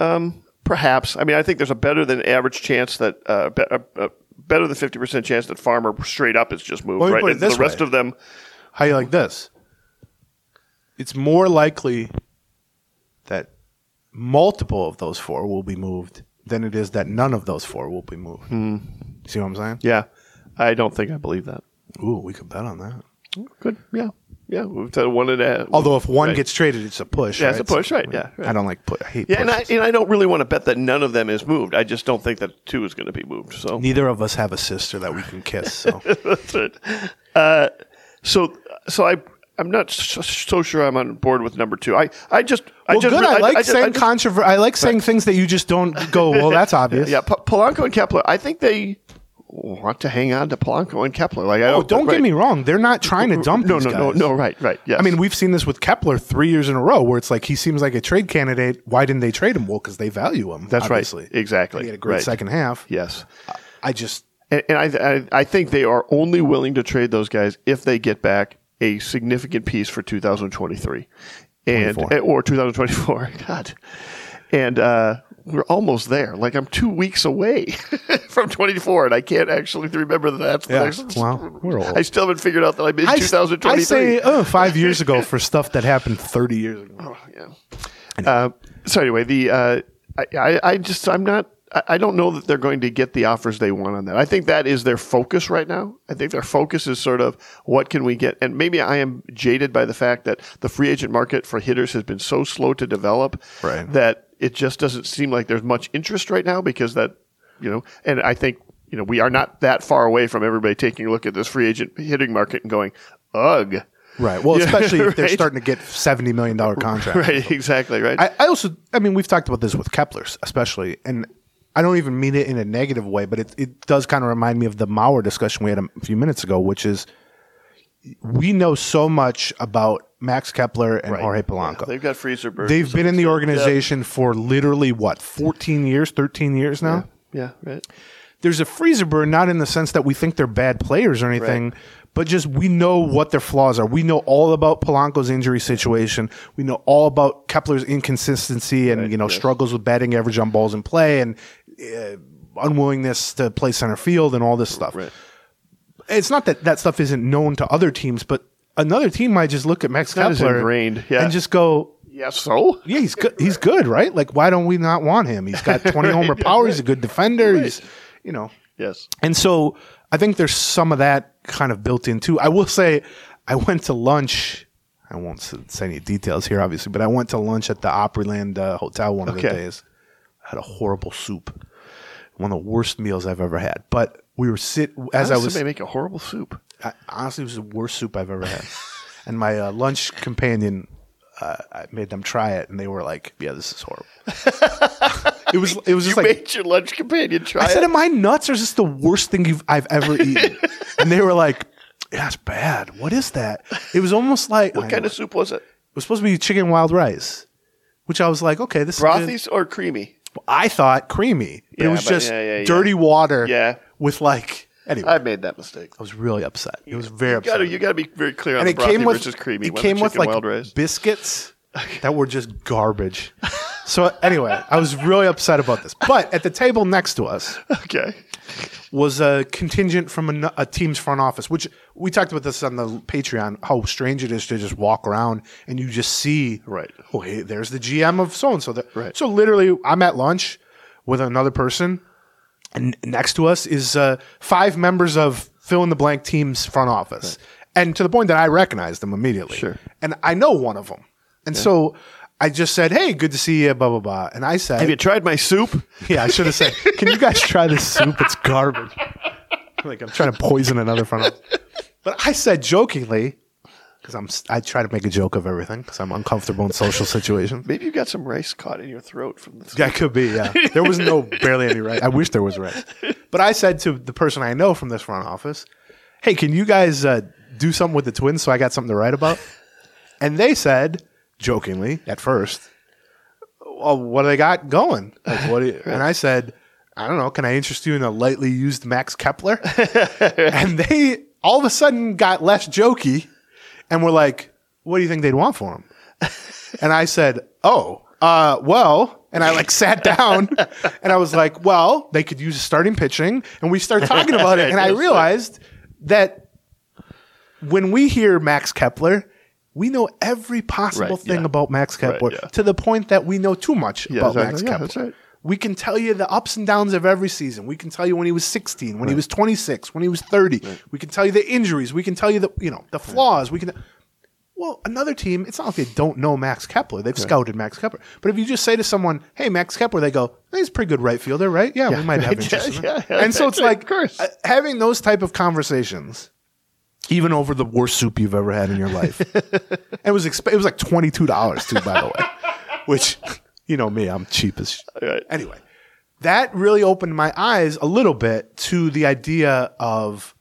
Um, perhaps. I mean, I think there's a better than average chance that uh, be, uh, uh, better than fifty percent chance that Farmer straight up is just moved. Well, right. The rest way. of them. How you like this? It's more likely that multiple of those four will be moved than it is that none of those four will be moved. See what I'm saying? Yeah. I don't think I believe that. Ooh, we could bet on that. Good. Yeah. Yeah. We've said one and a. Although if one Right. gets traded, it's a push. Yeah, it's a push, right, yeah, right. I don't like put. I hate. Yeah, and I, and I don't really want to bet that none of them is moved. I just don't think that two is going to be moved. So Neither of us have a sister that we can kiss. So That's it. Uh, so, so I, I'm not so, sure I'm on board with number two. I, I just, I well, just, good. I, like just- saying just- controver- I like saying things that you just don't go. Well, that's obvious. Yeah, P- Polanco and Kepler. I think they want to hang on to Polanco and Kepler. Like, I Oh, don't, don't right. get me wrong. They're not trying to dump No, no, no, guys. no. Right, right. Yes. I mean, we've seen this with Kepler three years in a row, where it's like he seems like a trade candidate. Why didn't they trade him? Well, because they value him. that's obviously. right. Exactly. He had a great Right. second half. Yes. I just And, and I, I, I think they are only willing to trade those guys if they get back a significant piece for 2023 and 24. or 2024. God, and uh, we're almost there. Like I'm two weeks away from 24, and I can't actually remember that. That's the Yeah, next- well, we're old. I still haven't figured out that I'm in I, 2023. I say oh, five years ago for stuff that happened thirty years ago. yeah. Uh, so anyway, the uh, I, I, I just I'm not. I don't know that they're going to get the offers they want on that. I think that is their focus right now. I think their focus is sort of what can we get, and maybe I am jaded by the fact that the free agent market for hitters has been so slow to develop Right. that it just doesn't seem like there's much interest right now because that you know, and I think you know we are not that far away from everybody taking a look at this free agent hitting market and going, ugh. Right. Well, especially if they're starting to get seventy million dollar contracts. Right, exactly, right. I, I also, I mean, we've talked about this with Kepler's, especially, and I don't even mean it in a negative way, but it, it does kind of remind me of the Mauer discussion we had a few minutes ago, which is we know so much about Max Kepler and Right. Jorge Polanco. They've got freezer burns. They've been in the organization for literally what, 14 years, 13 years now? Yeah, right. There's a freezer burn, not in the sense that we think they're bad players or anything, but just we know what their flaws are. We know all about Polanco's injury situation. We know all about Kepler's inconsistency and, you know, struggles with batting average on balls in play and uh, unwillingness to play center field and all this stuff. Right. It's not that that stuff isn't known to other teams, but another team might just look at Max Kepler yeah. and just go, Yeah, so yeah, he's good. He's good, right? Like, why don't we not want him? He's got 20 homer power. He's a good defender. He's, you know, yes, and so I think there's some of that kind of built in too. I will say, I went to lunch. I won't say any details here, obviously, but I went to lunch at the Opryland uh, Hotel one of the days. I had a horrible soup, one of the worst meals I've ever had. But we were sit as I was somebody make a horrible soup. I, honestly, it was the worst soup I've ever had. and my uh, lunch companion, uh, I made them try it, and they were like, "Yeah, this is horrible." it was. It was You just like made your lunch companion try it. I said, it. "Am I nuts, or is this the worst thing you've I've ever eaten?" and they were like, "Yeah, it's bad. What is that?" It was almost like What kind of soup was it? It was supposed to be chicken wild rice, which I was like, "Okay, this is good." Brothies or creamy? I thought creamy. But Yeah, it was but- just yeah, yeah, dirty water. Yeah. with like anyway. I made that mistake. I was really upset. It was very You upset. got to you got to be very clear on and the it brothy came with versus creamy. It came with like wild rice. biscuits that were just garbage. so anyway, I was really upset about this. But at the table next to us Okay. was a contingent from a team's front office, which we talked about this on the Patreon. How strange it is to just walk around and you just see, Right. Oh, hey, there's the GM of so and so. Right. So literally, I'm at lunch with another person, and next to us is uh, five members of fill in the blank team's front office, and to the point that I recognize them immediately. Sure. and I know one of them, and so I just said, "Hey, good to see you." Blah blah blah, and I said, Have you tried my soup? "Yeah, I should have said, can you guys try this soup? It's garbage." like I'm trying to poison another front office, but I said jokingly. Because I'm, I try to make a joke of everything because I'm uncomfortable in social situations. Maybe you got some rice caught in your throat from the That could be, yeah. There was no barely any rice. I wish there was right. But I said to the person I know from this front office, "Hey, can you guys uh, do something with the twins so I got something to write about?" And they said, jokingly at first, "Well, what do they got going?" Like, what? Do you, and I said, "I don't know. Can I interest you in a lightly used Max Kepler?" and they all of a sudden got less jokey, and were like, "What do you think they'd want for him?" And I said, "Oh, uh, well," and I like sat down, and I was like, "Well, they could use a starting pitching," and we start talking about it, and I realized that when we hear Max Kepler. We know every possible Right, thing yeah. about Max Kepler Right, yeah. to the point that we know too much Yeah, about exactly. Max Kepler. right. We can tell you the ups and downs of every season. We can tell you when he was 16, when he was 26, when he was 30. We can tell you the injuries. We can tell you the you know the flaws. We can. Well, another team, it's not like they don't know Max Kepler. They've scouted Max Kepler. But if you just say to someone, "Hey, Max Kepler," they go, "Hey, "He's a pretty good right fielder, right? Yeah, we might have interest." in him." Yeah, yeah, and so it's like uh, having those type of conversations, even over the worst soup you've ever had in your life. it was exp- it was like twenty two dollars too, by the way, which you know me, I'm cheap as. Right. Anyway, that really opened my eyes a little bit to the idea of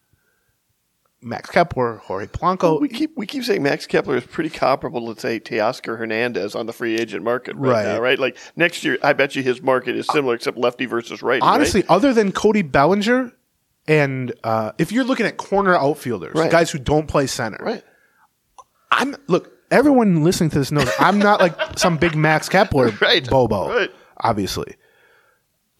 Max Kepler, Jorge Polanco. we keep we keep saying Max Kepler is pretty comparable to say Teoscar Hernandez on the free agent market right, Right. now, right? Like next year, I bet you his market is similar, except lefty versus righty. right? Honestly, other than Cody Bellinger, and uh, if you're looking at corner outfielders, Right. guys who don't play center, right? I'm look. Everyone listening to this knows I'm not like some big Max Kepler Right. bobo. Right. Obviously,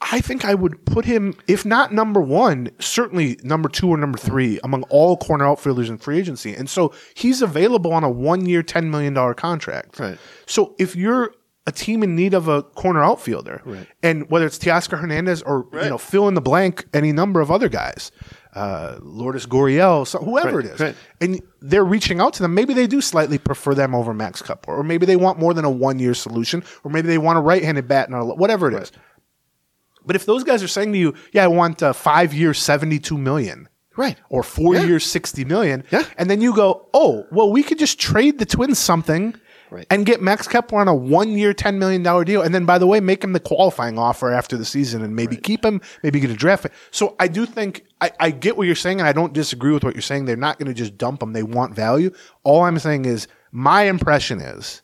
I think I would put him, if not number one, certainly number two or number three among all corner outfielders in free agency. And so he's available on a one-year, ten million dollar contract. Right. So if you're a team in need of a corner outfielder, and whether it's Teoscar Hernandez or you know fill in the blank, any number of other guys, uh, Lourdes Gurriel, so whoever Right, it is, right. and they're reaching out to them. Maybe they do slightly prefer them over Max Kepler, or maybe they want more than a one year solution, or maybe they want a right handed bat, and a, whatever it is. But if those guys are saying to you, "Yeah, I want uh, five years, seventy two million, Right. or four Yeah. years, sixty million, Yeah. and then you go, "Oh, well, we could just trade the Twins something." Right. And get Max Kepler on a one-year, ten million dollar deal, and then, by the way, make him the qualifying offer after the season, and maybe keep him, maybe get a draft. pick. So I do think I, I get what you're saying, and I don't disagree with what you're saying. They're not going to just dump him; they want value. All I'm saying is, my impression is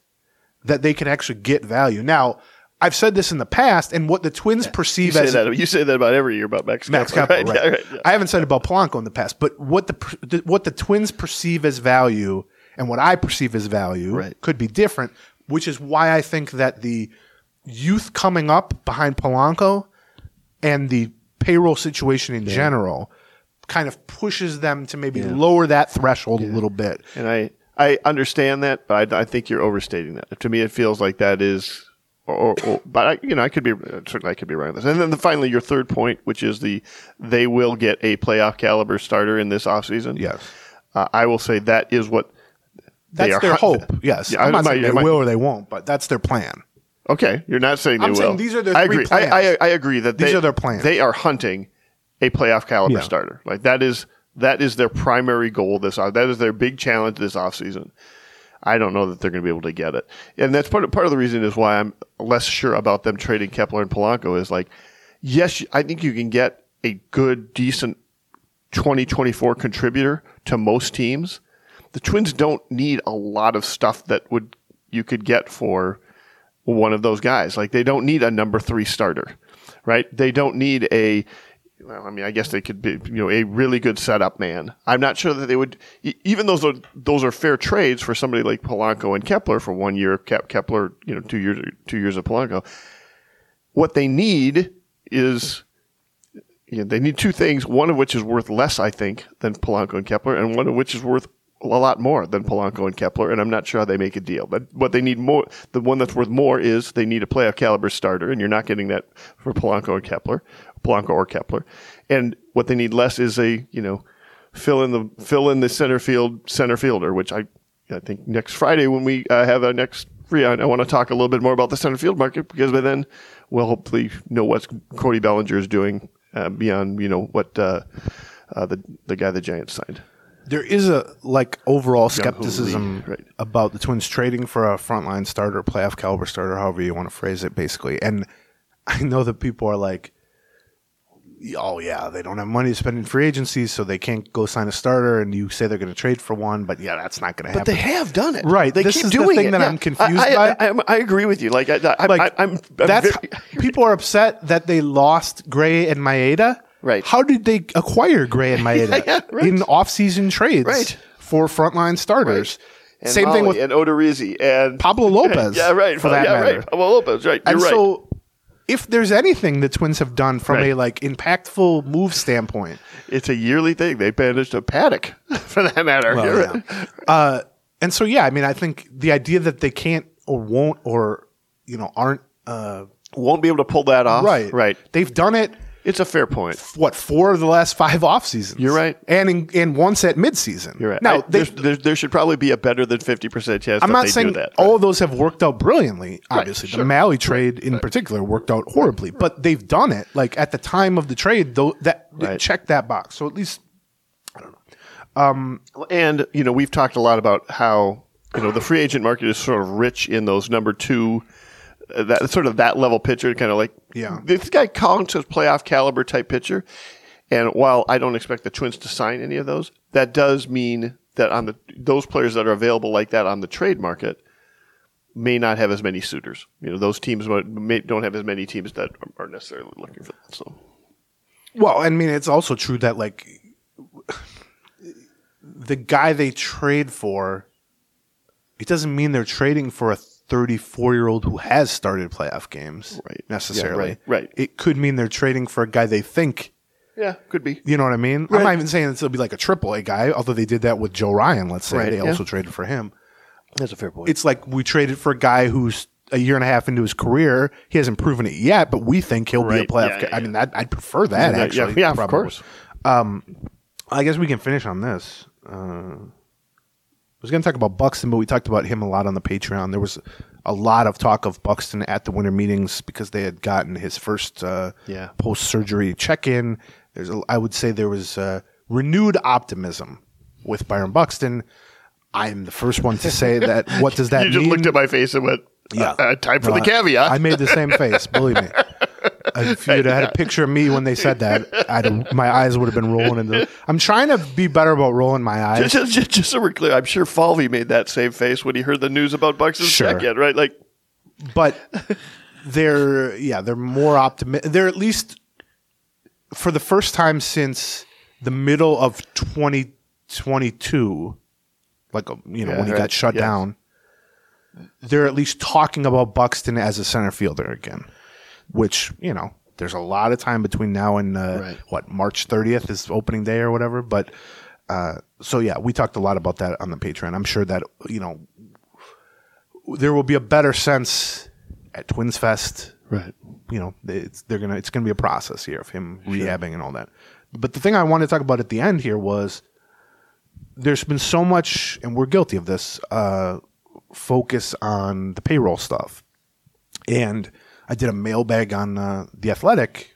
that they can actually get value. Now, I've said this in the past, and what the Twins You perceive say as that you say that about every year about Max, Max Kepler, right? right? Yeah, right, yeah. I haven't said it about Polanco in the past, but what the, the what the Twins perceive as value and what I perceive as value Right. could be different, which is why I think that the youth coming up behind Polanco and the payroll situation in general kind of pushes them to maybe lower that threshold a little bit. And I, I understand that, but I, I think you're overstating that. To me, it feels like that is, or, or, or but I, you know, I could be certainly I could be wrong on this. And then finally, your third point, which is the they will get a playoff caliber starter in this offseason. Yes. uh, I will say that is what That's their hope. Yes. Yeah, I'm I- not my- saying they will or they won't, but that's their plan. Okay, you're not saying they I'm will. saying these are their I three agree. I, I. I agree that These they, are their plans. They are hunting a playoff caliber Yeah. starter. Like that is that is their primary goal this off. That is their big challenge this offseason. I don't know that they're going to be able to get it, and that's part of, part of the reason is why I'm less sure about them trading Kepler and Polanco. Is like, yes, I think you can get a good, decent 2024 contributor to most teams. The Twins don't need a lot of stuff that would you could get for one of those guys. Like they don't need a number three starter, right? They don't need a. Well, I mean, I guess they could be, you know, a really good setup man. I'm not sure that they would, even those are those are fair trades for somebody like Polanco and Kepler for one year, Kep, Kepler, you know, two years, two years of Polanco. What they need is, you know, they need two things. One of which is worth less, I think, than Polanco and Kepler, and one of which is worth a lot more than Polanco and Kepler, and I'm not sure how they make a deal. But what they need more, the one that's worth more is they need a playoff caliber starter, and you're not getting that for Polanco and Kepler, Polanco or Kepler. And what they need less is a you know fill in the fill in the center field center fielder, which I I think next Friday when we uh, have our next free, I, I want to talk a little bit more about the center field market because by then we'll hopefully know what Cody Bellinger is doing uh, beyond you know what uh, uh, the the guy the Giants signed. There is a like overall skepticism right. about the Twins trading for a frontline starter, playoff caliber starter, however you want to phrase it, basically. And I know that people are like, "Oh yeah, they don't have money to spend in free agency, so they can't go sign a starter." And you say they're going to trade for one, but yeah, that's not going to happen. But they have done it, Right, They this keep is the thing it. that Yeah. I'm confused I, I, by. I, I agree with you. Like I, like I, I'm, I'm that's very- people are upset that they lost Gray and Maeda. Right. How did they acquire Gray and Maeda Yeah, right. in off-season trades Right. for frontline starters? and Same thing with and Odorizzi and Pablo Lopez. yeah, right. For that yeah, matter. right. Pablo Lopez, right. You're and right. so, if there's anything the Twins have done from Right. a like impactful move standpoint, it's a yearly thing. They managed a Paddack, for that matter. Well, yeah. right. uh, and so yeah, I mean, I think the idea that they can't or won't or you know aren't uh, Won't be able to pull that off. right, Right. They've done it. It's a fair point. What four of the last five off seasons? You're right. and in, and once at midseason. You're right. Now I- they, there, there should probably be a better than fifty percent chance. I'm that not they saying do that. all of those have worked out brilliantly. Obviously, sure. the Mahle trade in particular worked out horribly, but they've done it. Like at the time of the trade, though, that Right. check that box. So at least I don't know. Um, And you know, we've talked a lot about how you know the free agent market is sort of rich in those number two, that sort of that level pitcher, kind of like Yeah. this guy counts as playoff caliber type pitcher. And while I don't expect the Twins to sign any of those, that does mean that on the those players that are available like that on the trade market may not have as many suitors. You know, those teams may, don't have as many teams that are necessarily looking for that. So Well, I mean, it's also true that like the guy they trade for, it doesn't mean they're trading for a 34 year old who has started playoff games, Right. Necessarily, Yeah, right, right. It could mean they're trading for a guy they think. yeah, could be. You know what I mean? I'm not even saying it's to be like a triple A guy, although they did that with Joe Ryan. Let's say Right, they yeah. also traded for him. That's a fair point. It's like we traded for a guy who's a year and a half into his career. He hasn't proven it yet, but we think he'll be a playoff. Yeah, guy. I mean, that, I'd prefer that Yeah, yeah, actually. yeah, of course. I guess we can finish on this. Uh, was going to talk about Buxton, but we talked about him a lot on the Patreon. There was a lot of talk of Buxton at the winter meetings because they had gotten his first uh, Yeah. post surgery check in. There's, a, I would say, there was uh, renewed optimism with Byron Buxton. I'm the first one to say that. What does that mean? you just mean? looked at my face and went, Yeah. uh, uh, time for No, the caveat. I made the same face. Believe me. If you'd had a picture of me when they said that, I'd have, my eyes would have been rolling. Into, I'm trying to be better about rolling my eyes. just, just, just so we're clear, I'm sure Falvey made that same face when he heard the news about Buxton's Sure. check in, right? Like, but they're yeah they're more optimistic. They're at least for the first time since the middle of 2022, like uh, you know Yeah, when he right. got shut Yes. down. They're at least talking about Buxton as a center fielder again, which you know there's a lot of time between now and uh, Right. what March 30th is opening day or whatever. But uh, so yeah, we talked a lot about that on the Patreon. I'm sure that you know there will be a better sense at Twins Fest. right. You know, it's they're gonna it's gonna be a process here of him rehabbing and all that. But the thing I wanted to talk about at the end here was there's been so much, and we're guilty of this, uh, focus on the payroll stuff. And I did a mailbag on uh, the Athletic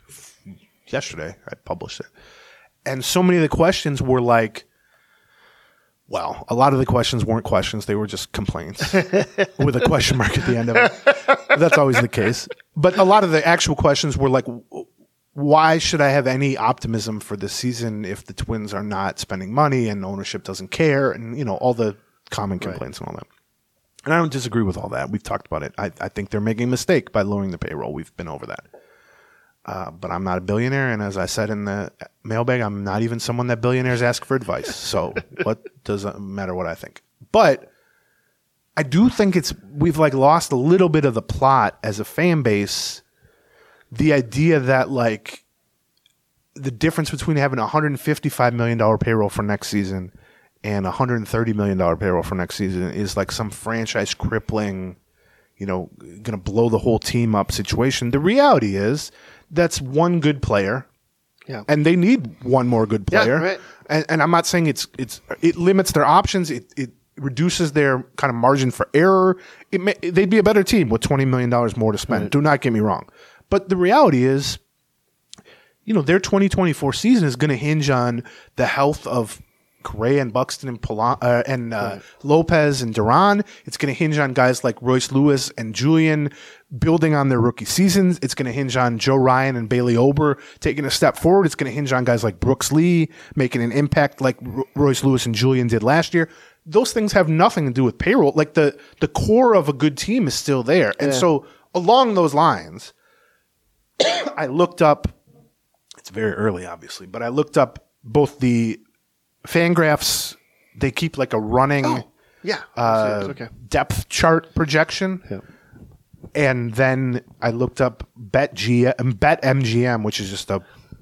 yesterday. I published it, and so many of the questions were like, well, a lot of the questions weren't questions; they were just complaints with a question mark at the end of it. That's always the case. But a lot of the actual questions were like, why should I have any optimism for this season if the Twins are not spending money and ownership doesn't care, and you know all the common complaints and all that. And I don't disagree with all that. We've talked about it. I, I think they're making a mistake by lowering the payroll. We've been over that. Uh, but I'm not a billionaire, and as I said in the mailbag, I'm not even someone that billionaires ask for advice. So what does it matter what I think? But I do think it's we've like lost a little bit of the plot as a fan base. The idea that like the difference between having a 155 million dollar payroll for next season and a hundred and thirty million dollar payroll for next season is like some franchise crippling, you know, going to blow the whole team up situation. The reality is that's one good player, Yeah. and they need one more good Yeah, player. right. And, and I'm not saying it's it's it limits their options. It it reduces their kind of margin for error. It may, they'd be a better team with twenty million dollars more to spend. Do not get me wrong, but the reality is, you know, their 2024 season is going to hinge on the health of Gray and Buxton and uh, and uh, Lopez and Duran. It's going to hinge on guys like Royce Lewis and Julien building on their rookie seasons. It's going to hinge on Joe Ryan and Bailey Ober taking a step forward. It's going to hinge on guys like Brooks Lee making an impact like Ro- Royce Lewis and Julien did last year. Those things have nothing to do with payroll. Like the the core of a good team is still there. And so along those lines, I looked up it's very early, obviously, but I looked up both the Fangraphs. They keep like a running Yeah. uh, okay. depth chart projection, Yeah. and then I looked up Bet G Bet MGM, which is just a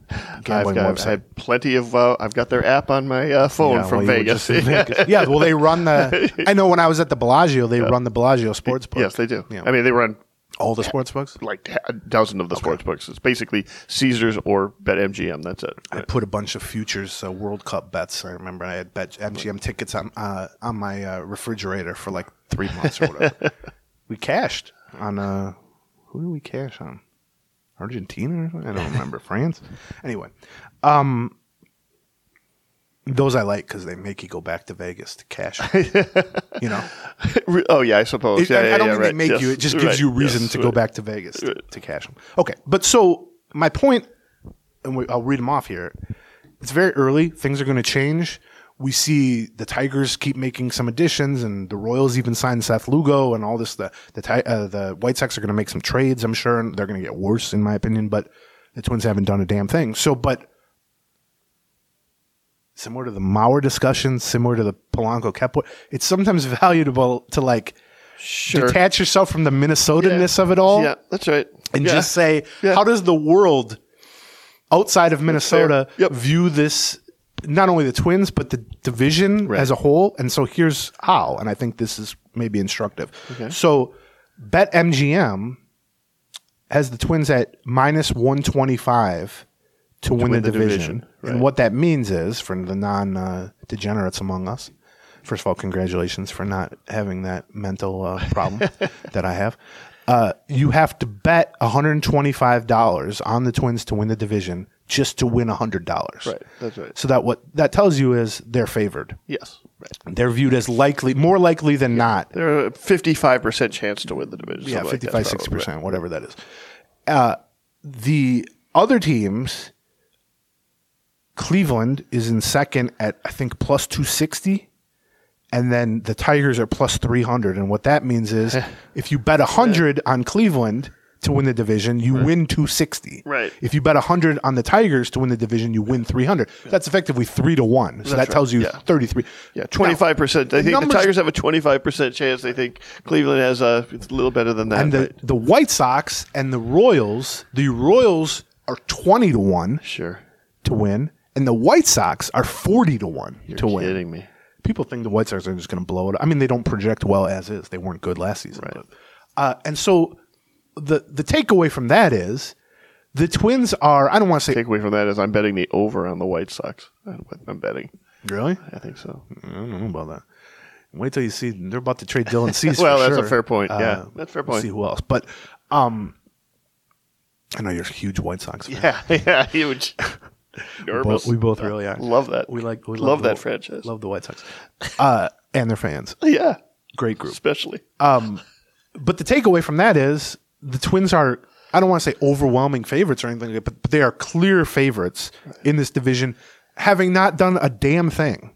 I've gambling got I've website. had plenty of. Uh, I've got their app on my uh, phone Yeah, from well, Vegas. Vegas. yeah, well, they run the. I know when I was at the Bellagio, they run the Bellagio sports book. yes, they do. Yeah. I mean, they run all the sports books. like a dozen of the sports books. It's basically Caesars or BetMGM. That's it. I put a bunch of futures uh, World Cup bets. I remember I had bet MGM tickets on uh, on my uh, refrigerator for like three months or whatever. we cashed on uh, who did we cash on? Argentina or something? I don't remember. France. Anyway, um, those I like because they make you go back to Vegas to cash. you know, oh yeah, I suppose. It- yeah, I, yeah, I don't yeah, mean right. they make Yes, you. It just gives right, you reason yes, to go back to Vegas to, to cash them. Okay, but so my point, and we, I'll read them off here. It's very early. Things are going to change. We see the Tigers keep making some additions, and the Royals even signed Seth Lugo, and all this. The the uh, the White Sox are going to make some trades. I'm sure, and they're going to get worse, in my opinion. But the Twins haven't done a damn thing. So, but similar to the Mauer discussion, similar to the Polanco Kepler, it's sometimes valuable to like Sure. detach yourself from the Minnesota-ness of it all Yeah, that's right. and Yeah. just say, Yeah. how does the world outside of Minnesota Yep. view this? Not only the Twins, but the division Right. as a whole. And so here's how, and I think this is maybe instructive. So, Bet MGM has the Twins at minus one twenty five to, win, win the, the division. division, right. And what that means is, for the non uh, degenerates among us, first of all, congratulations for not having that mental uh, problem that I have. Uh, you have to bet $125 on the Twins to win the division just to win $100. Right, that's right. So that what that tells you is they're favored. Yes, right. They're viewed as likely, more likely than not. They're a fifty-five percent chance to win the division. Yeah, something like 55, 60%, whatever that is. Uh, the other teams, Cleveland is in second at, I think, plus 260. And then the Tigers are plus 300. And what that means is eh. if you bet 100 on Cleveland to win the division, you win 260. Right. If you bet 100 on the Tigers to win the division, you win 300. That's effectively 3 to 1. So that right, tells you yeah. 33. Yeah, twenty-five percent. I the think numbers- the Tigers have a twenty-five percent chance. They think Cleveland has a. It's a little better than that. And the, right? the White Sox and the Royals, the Royals are 20 to 1 Sure. to win, and the White Sox are 40 to 1 You're to win. kidding me. People think the White Sox are just going to blow it. I mean, they don't project well as is. They weren't good last season. But, uh, and so the the takeaway from that is the Twins are, I don't want to say, Takeaway from that is I'm betting the over on the White Sox. I'm betting. really? I think so. I don't know about that. Wait till you see they're about to trade Dylan Cease. Well, that's a fair point. Uh, Yeah, that's a fair point. see who else. But um, I know you're a huge White Sox fan. Yeah, yeah, huge. Nervous. Both- we both really are. Love that. We like we love, the- that franchise. Love the White Sox, uh, and their fans. yeah, Great group. especially. But the takeaway from that is the Twins are. I don't want to say overwhelming favorites or anything, like that, but, but they are clear favorites in this division, having not done a damn thing.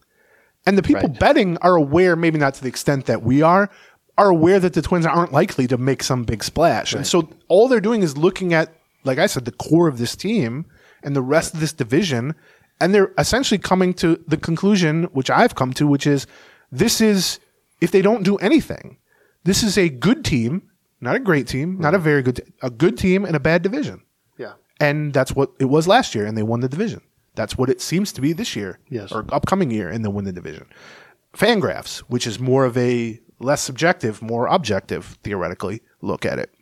And the people Right. betting are aware, maybe not to the extent that we are, are aware that the Twins aren't likely to make some big splash. And so all they're doing is looking at, like I said, the core of this team and the rest of this division. And they're essentially coming to the conclusion, which I've come to, which is this is, if they don't do anything, this is a good team, not a great team, not a Mm-hmm. very good, a good team in a bad division. Yeah. And that's what it was last year, and they won the division. That's what it seems to be this year, Yes. or upcoming year, and they'll win the division. Fangraphs, which is more of a less subjective, more objective, theoretically, look at it.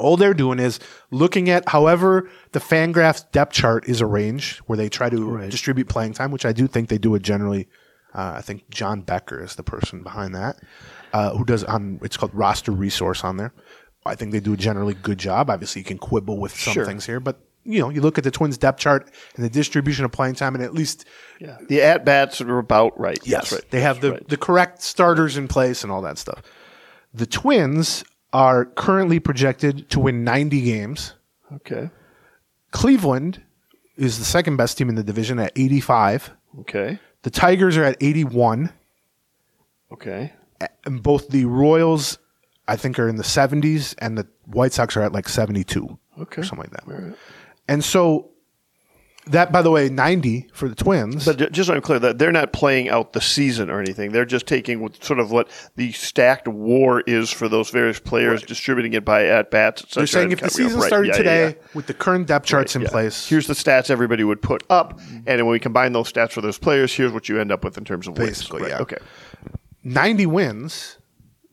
All they're doing is looking at however the Fangraphs depth chart is arranged, where they try to distribute playing time, which I do think they do it generally. Uh, I think John Becker is the person behind that, uh, who does on it's called roster resource on there. I think they do a generally good job. Obviously, you can quibble with some Sure. things here, but you know, you look at the Twins depth chart and the distribution of playing time, and at least Yeah. The at bats are about right. Yes, That's right. they have the, right. the correct starters in place and all that stuff. The Twins are currently projected to win 90 games. Okay. Cleveland is the second best team in the division at 85. Okay. The Tigers are at 81. Okay. And both the Royals, I think, are in the 70s, and the White Sox are at like 72 Okay. or something like that. And so that, by the way, 90 for the Twins. But just so I'm clear, that they're not playing out the season or anything. They're just taking what, sort of what the stacked war is for those various players, distributing it by at bats. they're saying if the season started today with the current depth charts in place, here's the stats everybody would put up, and then when we combine those stats for those players, here's what you end up with in terms of Basically, wins. yeah. Okay. 90 wins.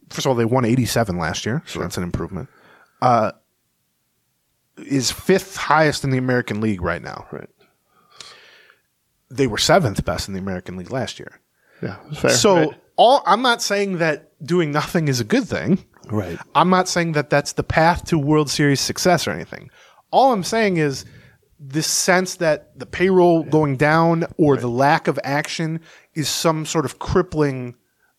First of all, they won 87 last year, so that's an improvement. Uh, is fifth highest in the American League right now. Right. They were seventh best in the American League last year. Yeah. fair, so right. all I'm not saying that doing nothing is a good thing. Right. I'm not saying that that's the path to World Series success or anything. All I'm saying is this sense that the payroll going down or the lack of action is some sort of crippling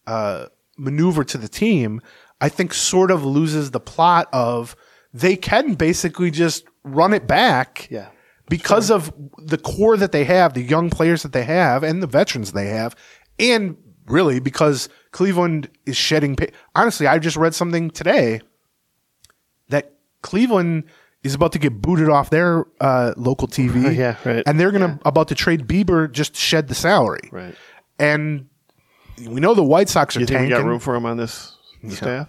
uh, maneuver to the team. I think sort of loses the plot of they can basically just run it back. Yeah. Because of the core that they have, the young players that they have, and the veterans they have, and really because Cleveland is shedding. Pay- Honestly, I just read something today that Cleveland is about to get booted off their uh, local TV. Yeah, right. And they're gonna about to trade Bieber just to shed the salary. Right. And we know the White Sox are You tanking. got room for him on this staff?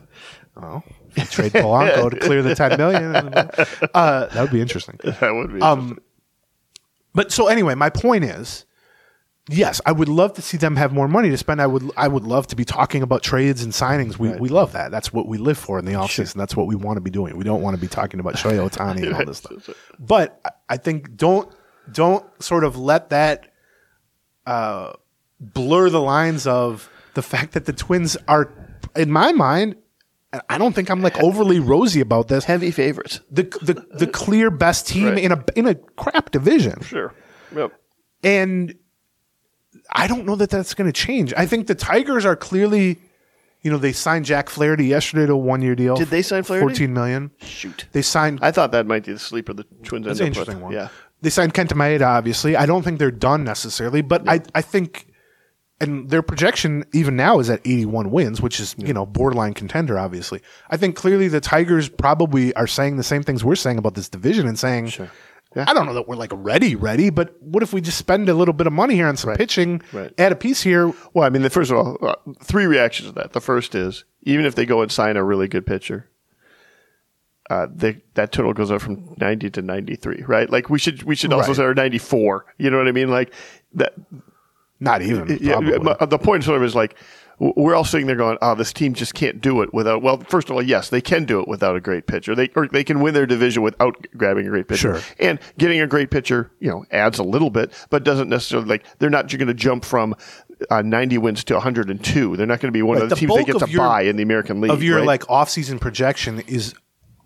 Oh, trade Polanco to clear the ten million. Uh, that would be interesting. That would be. Um, But so anyway, my point is, yes, I would love to see them have more money to spend. I would I would love to be talking about trades and signings. We we love that. That's what we live for in the offseason. That's what we want to be doing. We don't want to be talking about Shohei Ohtani and all this stuff. But I- think don't don't sort of let that uh, blur the lines of the fact that the Twins are, in my mind, I don't think I'm like overly rosy about this. heavy favorites. The the the clear best team Right. in a in a crap division. Sure. Yep. And I don't know that that's going to change. I think the Tigers are clearly, you know, they signed Jack Flaherty yesterday to a one year deal. Did they sign Flaherty? Fourteen million. Shoot. They signed. I thought that might be the sleeper the Twins That's an interesting with. one. Yeah. They signed Kenta Maeda, obviously. I don't think they're done necessarily, but I I think. And their projection even now is at 81 wins, which is, you know, borderline contender, obviously. I think clearly the Tigers probably are saying the same things we're saying about this division and saying, I don't know that we're like ready, ready, but what if we just spend a little bit of money here on some pitching, Right. add a piece here? Well, I mean, the first of all, uh, three reactions to that. The first is even if they go and sign a really good pitcher, uh, they, that total goes up from ninety to ninety three, right? Like we should we should also Right. say or ninety four. You know what I mean? Like that. Not even. Yeah, the point sort of is like we're all sitting there going, "Oh, this team just can't do it without." Well, first of all, yes, they can do it without a great pitcher. They or they can win their division without grabbing a great pitcher. Sure. And getting a great pitcher, you know, adds a little bit, but doesn't necessarily like they're not going to jump from uh, 90 wins to 102. They're not going to be one Right, of the, the teams they get to your- buy in the American League. of your right? like off-season projection is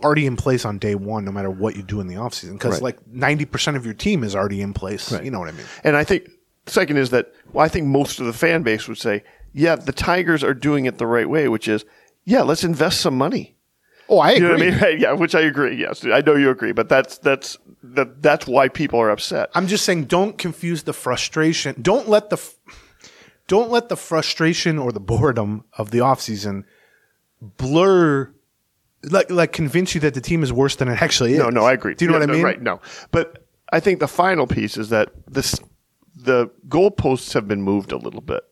already in place on day one, no matter what you do in the offseason. Because Right. like ninety percent of your team is already in place. You know what I mean? And I think second is that well, I think most of the fan base would say, yeah, the Tigers are doing it the right way, which is, yeah, let's invest some money. Oh, I agree. You know what I mean? Right? Yeah, which I agree. Yes, I know you agree, but that's that's that that's why people are upset. I'm just saying, don't confuse the frustration. Don't let the don't let the frustration or the boredom of the offseason blur. Like, like convince you that the team is worse than it actually is. No, no, I agree. Do you know Yeah, what I no, mean? Right. No, but I think the final piece is that this the goalposts have been moved a little bit.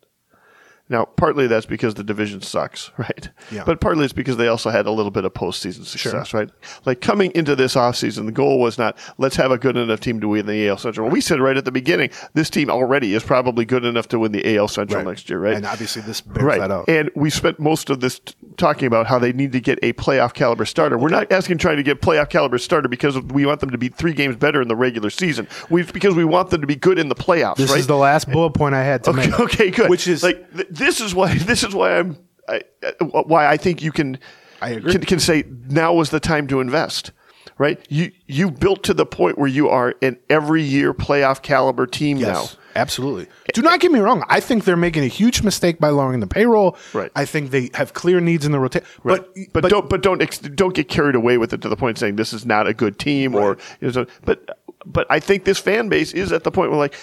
Now, partly that's because the division sucks, right? Yeah. But partly it's because they also had a little bit of postseason success, right? Like coming into this offseason, the goal was not let's have a good enough team to win the AL Central. We said right at the beginning, this team already is probably good enough to win the AL Central Right. next year, right? And obviously this bears right. that out. And we spent most of this t- talking about how they need to get a playoff caliber starter. We're not asking trying to get playoff caliber starter because we want them to be three games better in the regular season. We because we want them to be good in the playoffs. this right? is the last bullet point I had to Okay, make. okay, good. Which is like th- this is why this is why I'm I, uh, why I think you can I agree. Can, can say now is the time to invest. Right, you you built to the point where you are an every year playoff caliber team Yes, now. absolutely. Do not get me wrong. I think they're making a huge mistake by lowering the payroll. Right. I think they have clear needs in the rotation. But, but, don't but don't ex- don't get carried away with it to the point of saying this is not a good team or you know, but but I think this fan base is at the point where like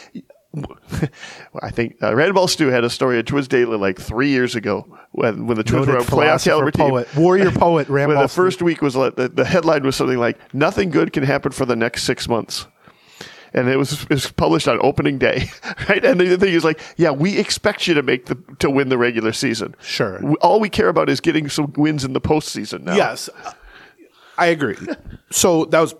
I think uh, Red Ball Stew had a story at Twins Daily like three years ago when when the Twins Noted were a playoff caliber poet, team. warrior poet, When Ramball the first week was the, the headline was something like nothing good can happen for the next six months. And it was, it was published on opening day, right? And the thing is, like, yeah, we expect you to make the to win the regular season. Sure. All we care about is getting some wins in the postseason now. Yes, I agree. So that was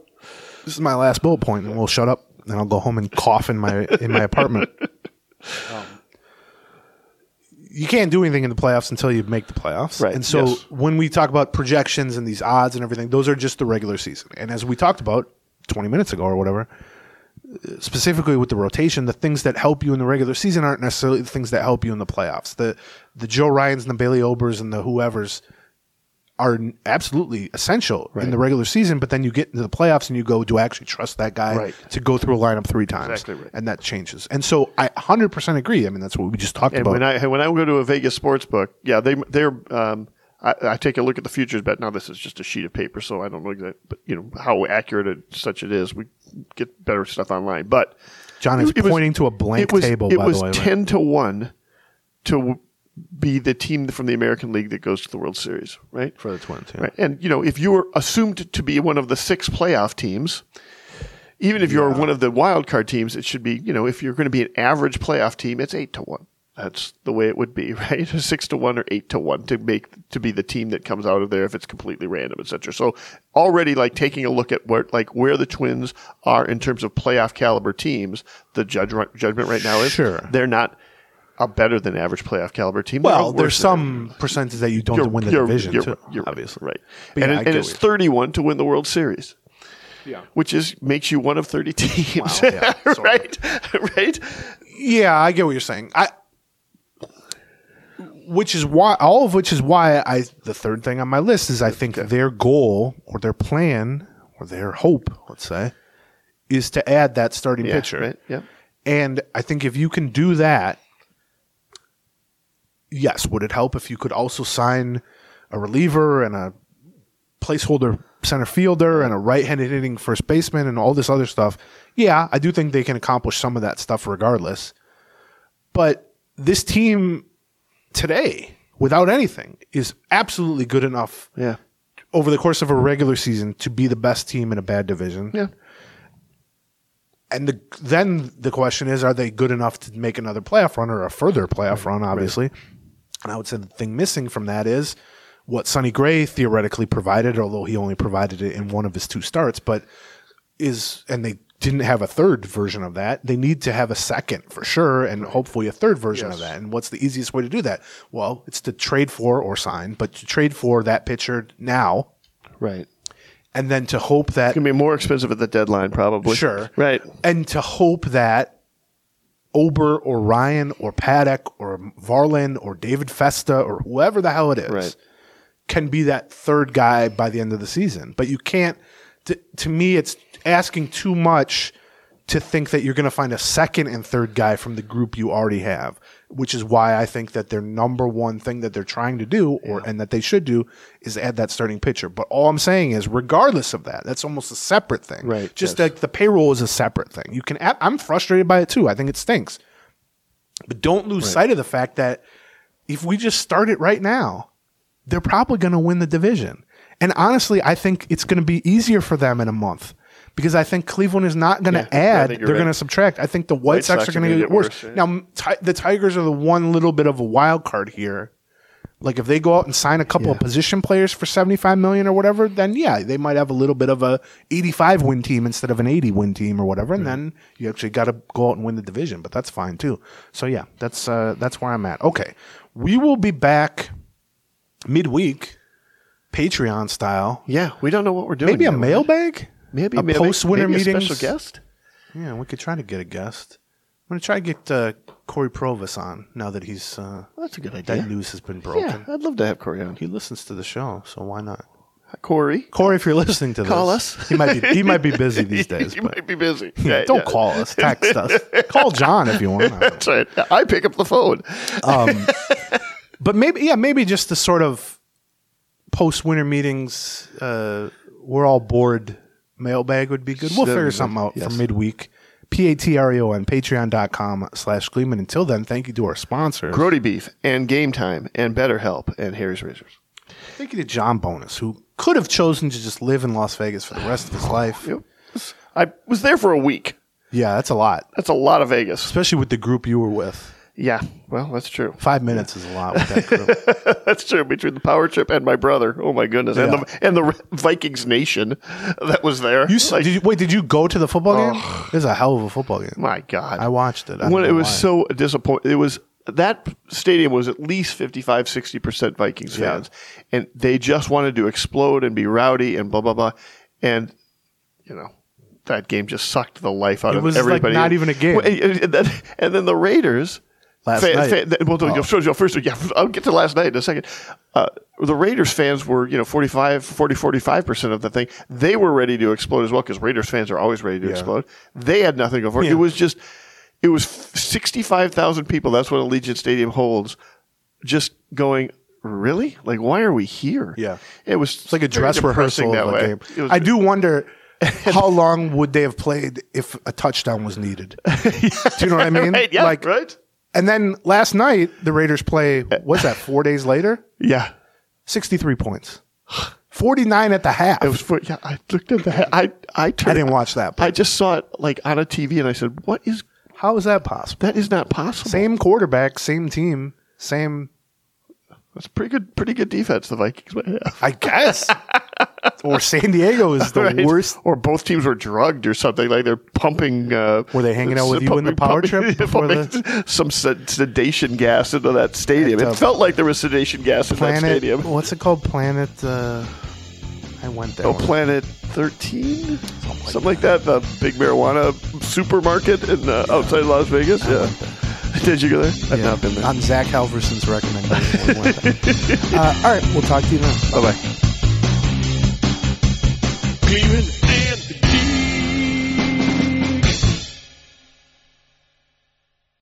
this is my last bullet point, and we'll shut up, and I'll go home and cough in my in my apartment. Um, you can't do anything in the playoffs until you make the playoffs, Right, And so yes. when we talk about projections and these odds and everything, those are just the regular season. And as we talked about twenty minutes ago or whatever, specifically with the rotation, the things that help you in the regular season aren't necessarily the things that help you in the playoffs. The the Joe Ryans and the Bailey Obers and the whoever's are absolutely essential in the regular season, but then you get into the playoffs and you go, do I actually trust that guy Right. to go through a lineup three times? Exactly right. And that changes. And so I 100% agree. I mean, that's what we just talked And about. when I when I go to a Vegas sports book, yeah, they they're um, I, I take a look at the futures bet. Now this is just a sheet of paper, so I don't know exactly, but you know how accurate it, such it is. We get better stuff online, but John is it was- pointing to a blank it was, table, It by was the way. right? ten to one to be the team from the American League that goes to the World Series, right? for the Twins. Yeah. Right. And, you know, if you were assumed to be one of the six playoff teams, even if you're one of the wild card teams, it should be, you know, if you're going to be an average playoff team, it's eight to one. That's the way it would be, right? Six to one or eight to one to make to be the team that comes out of there if it's completely random, etc. So already, like taking a look at where like where the Twins are in terms of playoff caliber teams, the judge judgment right now is Sure. they're not a better than average playoff caliber team. Well, a there's worse than some percentage that you don't have to win the division, you're, too, you're obviously. right. But and yeah, it- and it's 31 to win the World Series. Yeah. Which is makes you one of 30 teams. Wow, yeah, right? right? Yeah, I get what you're saying. I, which is why, all of which is why I. The third thing on my list is I think their goal or their plan or their hope, let's say, is to add that starting Yeah, pitcher. right? Yeah. And I think if you can do that, yes, would it help if you could also sign a reliever and a placeholder center fielder and a right-handed hitting first baseman and all this other stuff? Yeah, I do think they can accomplish some of that stuff regardless. But this team today, without anything, is absolutely good enough Yeah. over the course of a regular season to be the best team in a bad division. Yeah. And the, then the question is, are they good enough to make another playoff run or a further playoff run? Obviously, and I would say the thing missing from that is what Sonny Gray theoretically provided, although he only provided it in one of his two starts. But is and they didn't have a third version of that. They need to have a second for sure, and hopefully a third version of that. And what's the easiest way to do that? Well, it's to trade for or sign, but to trade for that pitcher now, Right. and then to hope that It's going to be more expensive at the deadline, probably. Sure. Right. and to hope that Ober or Ryan or Paddack or Varland or David Festa or whoever the hell it is Right. can be that third guy by the end of the season. But you can't. To, to me, it's asking too much to think that you're going to find a second and third guy from the group you already have, which is why I think that their number one thing that they're trying to do, or and that they should do, is add that starting pitcher. But all I'm saying is, regardless of that, that's almost a separate thing. Right, Just yes. like the payroll is a separate thing. You can. I'm frustrated by it too. I think it stinks. But don't lose sight of the fact that if we just start it right now, they're probably going to win the division. And honestly, I think it's going to be easier for them in a month because I think Cleveland is not going to Yeah, add. They're you're going to subtract. I think the White, White Sox, Sox are going to get, worse. yeah. Now, m- ti- the Tigers are the one little bit of a wild card here. Like if they go out and sign a couple of position players for 75 million or whatever, then yeah, they might have a little bit of a 85 win team instead of an 80 win team or whatever, and then you actually got to go out and win the division, but that's fine too. So yeah, that's uh that's where I'm at. Okay. We will be back midweek Patreon style. Yeah, we don't know what we're doing. Maybe a yet. mailbag? Maybe a maybe- post-winter maybe a special guest. Yeah, we could try to get a guest. I'm gonna try to get uh, Cory Provus on now that he's uh, Well, that's a good idea. that news has been broken. Yeah, I'd love to have Cory on. He listens to the show, so why not? Cory, Corey, if you're listening to this, Call us. He might be he might be busy these days. you but might be busy. yeah, Yeah, don't yeah. call us, text us, call John if you want. That's right. I pick up the phone. But maybe yeah, maybe just the sort of post winter meetings. Uh, we're all bored. Mailbag would be good. We'll figure something out for Yes. midweek. P A T R E O N patreon.com slash Gleeman. Until then, thank you to our sponsors. Grote Beef and Game Time and BetterHelp and Harry's Razors. Thank you to John Bonnes, who could have chosen to just live in Las Vegas for the rest of his life. Yep. I was there for a week. Yeah, that's a lot, That's a lot of Vegas. especially with the group you were with. Yeah, well, that's true. Five minutes is a lot with that group. That's true. Between the power trip and my brother, oh my goodness, and Yeah. the and the Vikings nation that was there. You, s- Like, did you wait? Did you go to the football game? It was a hell of a football game. my God, I watched it. I when don't it know was why. so disappointing. It was that stadium was at least 55, 60 percent Vikings Yeah. fans, and they just wanted to explode and be rowdy and blah blah blah, and you know. That game just sucked the life out It of was, like, everybody. not even a game. Well, and, and then, and then the Raiders. Last fa- night. fa- well, no, first, first, yeah, I'll get to last night in a second. Uh, the Raiders fans were, you know, 45, 40, 45% of the thing. They were ready to explode as well because Raiders fans are always ready to Yeah. explode. They had nothing to go for. it. Yeah. It was just, it was 65,000 people. That's what Allegiant Stadium holds. Just going, really? Like, why are we here? Yeah. It was It's like a dress rehearsal that of a way. game. Was- I do wonder how long would they have played if a touchdown was needed. do you know what I mean? Right, yeah, like, right? And then last night the Raiders play. What's that? Four days later, Yeah. sixty-three points, forty-nine at the half. It was for, yeah, I looked at that. I, I turned, I didn't watch that. But I just saw it like on a TV and I said, what is, how is that possible? that is not possible. Same quarterback, same team, same. That's pretty good, pretty good defense the Vikings might have. I guess. or San Diego is the Right? worst. Or both teams were drugged or something. Like they're pumping. Uh, Were they hanging out with you in the power trip before pumping some sed- sedation gas into that stadium? It felt like there was sedation gas in that Planet. stadium. What's it called? Planet. Uh, I went there. Oh, one- Planet 13? Something like, that. The big marijuana supermarket in uh, outside Las Vegas. Yeah. Did you go there? I've Yeah. not been there. On Zach Halverson's recommendation. we went there. uh, all right, we'll talk to you then. Bye bye. Cleveland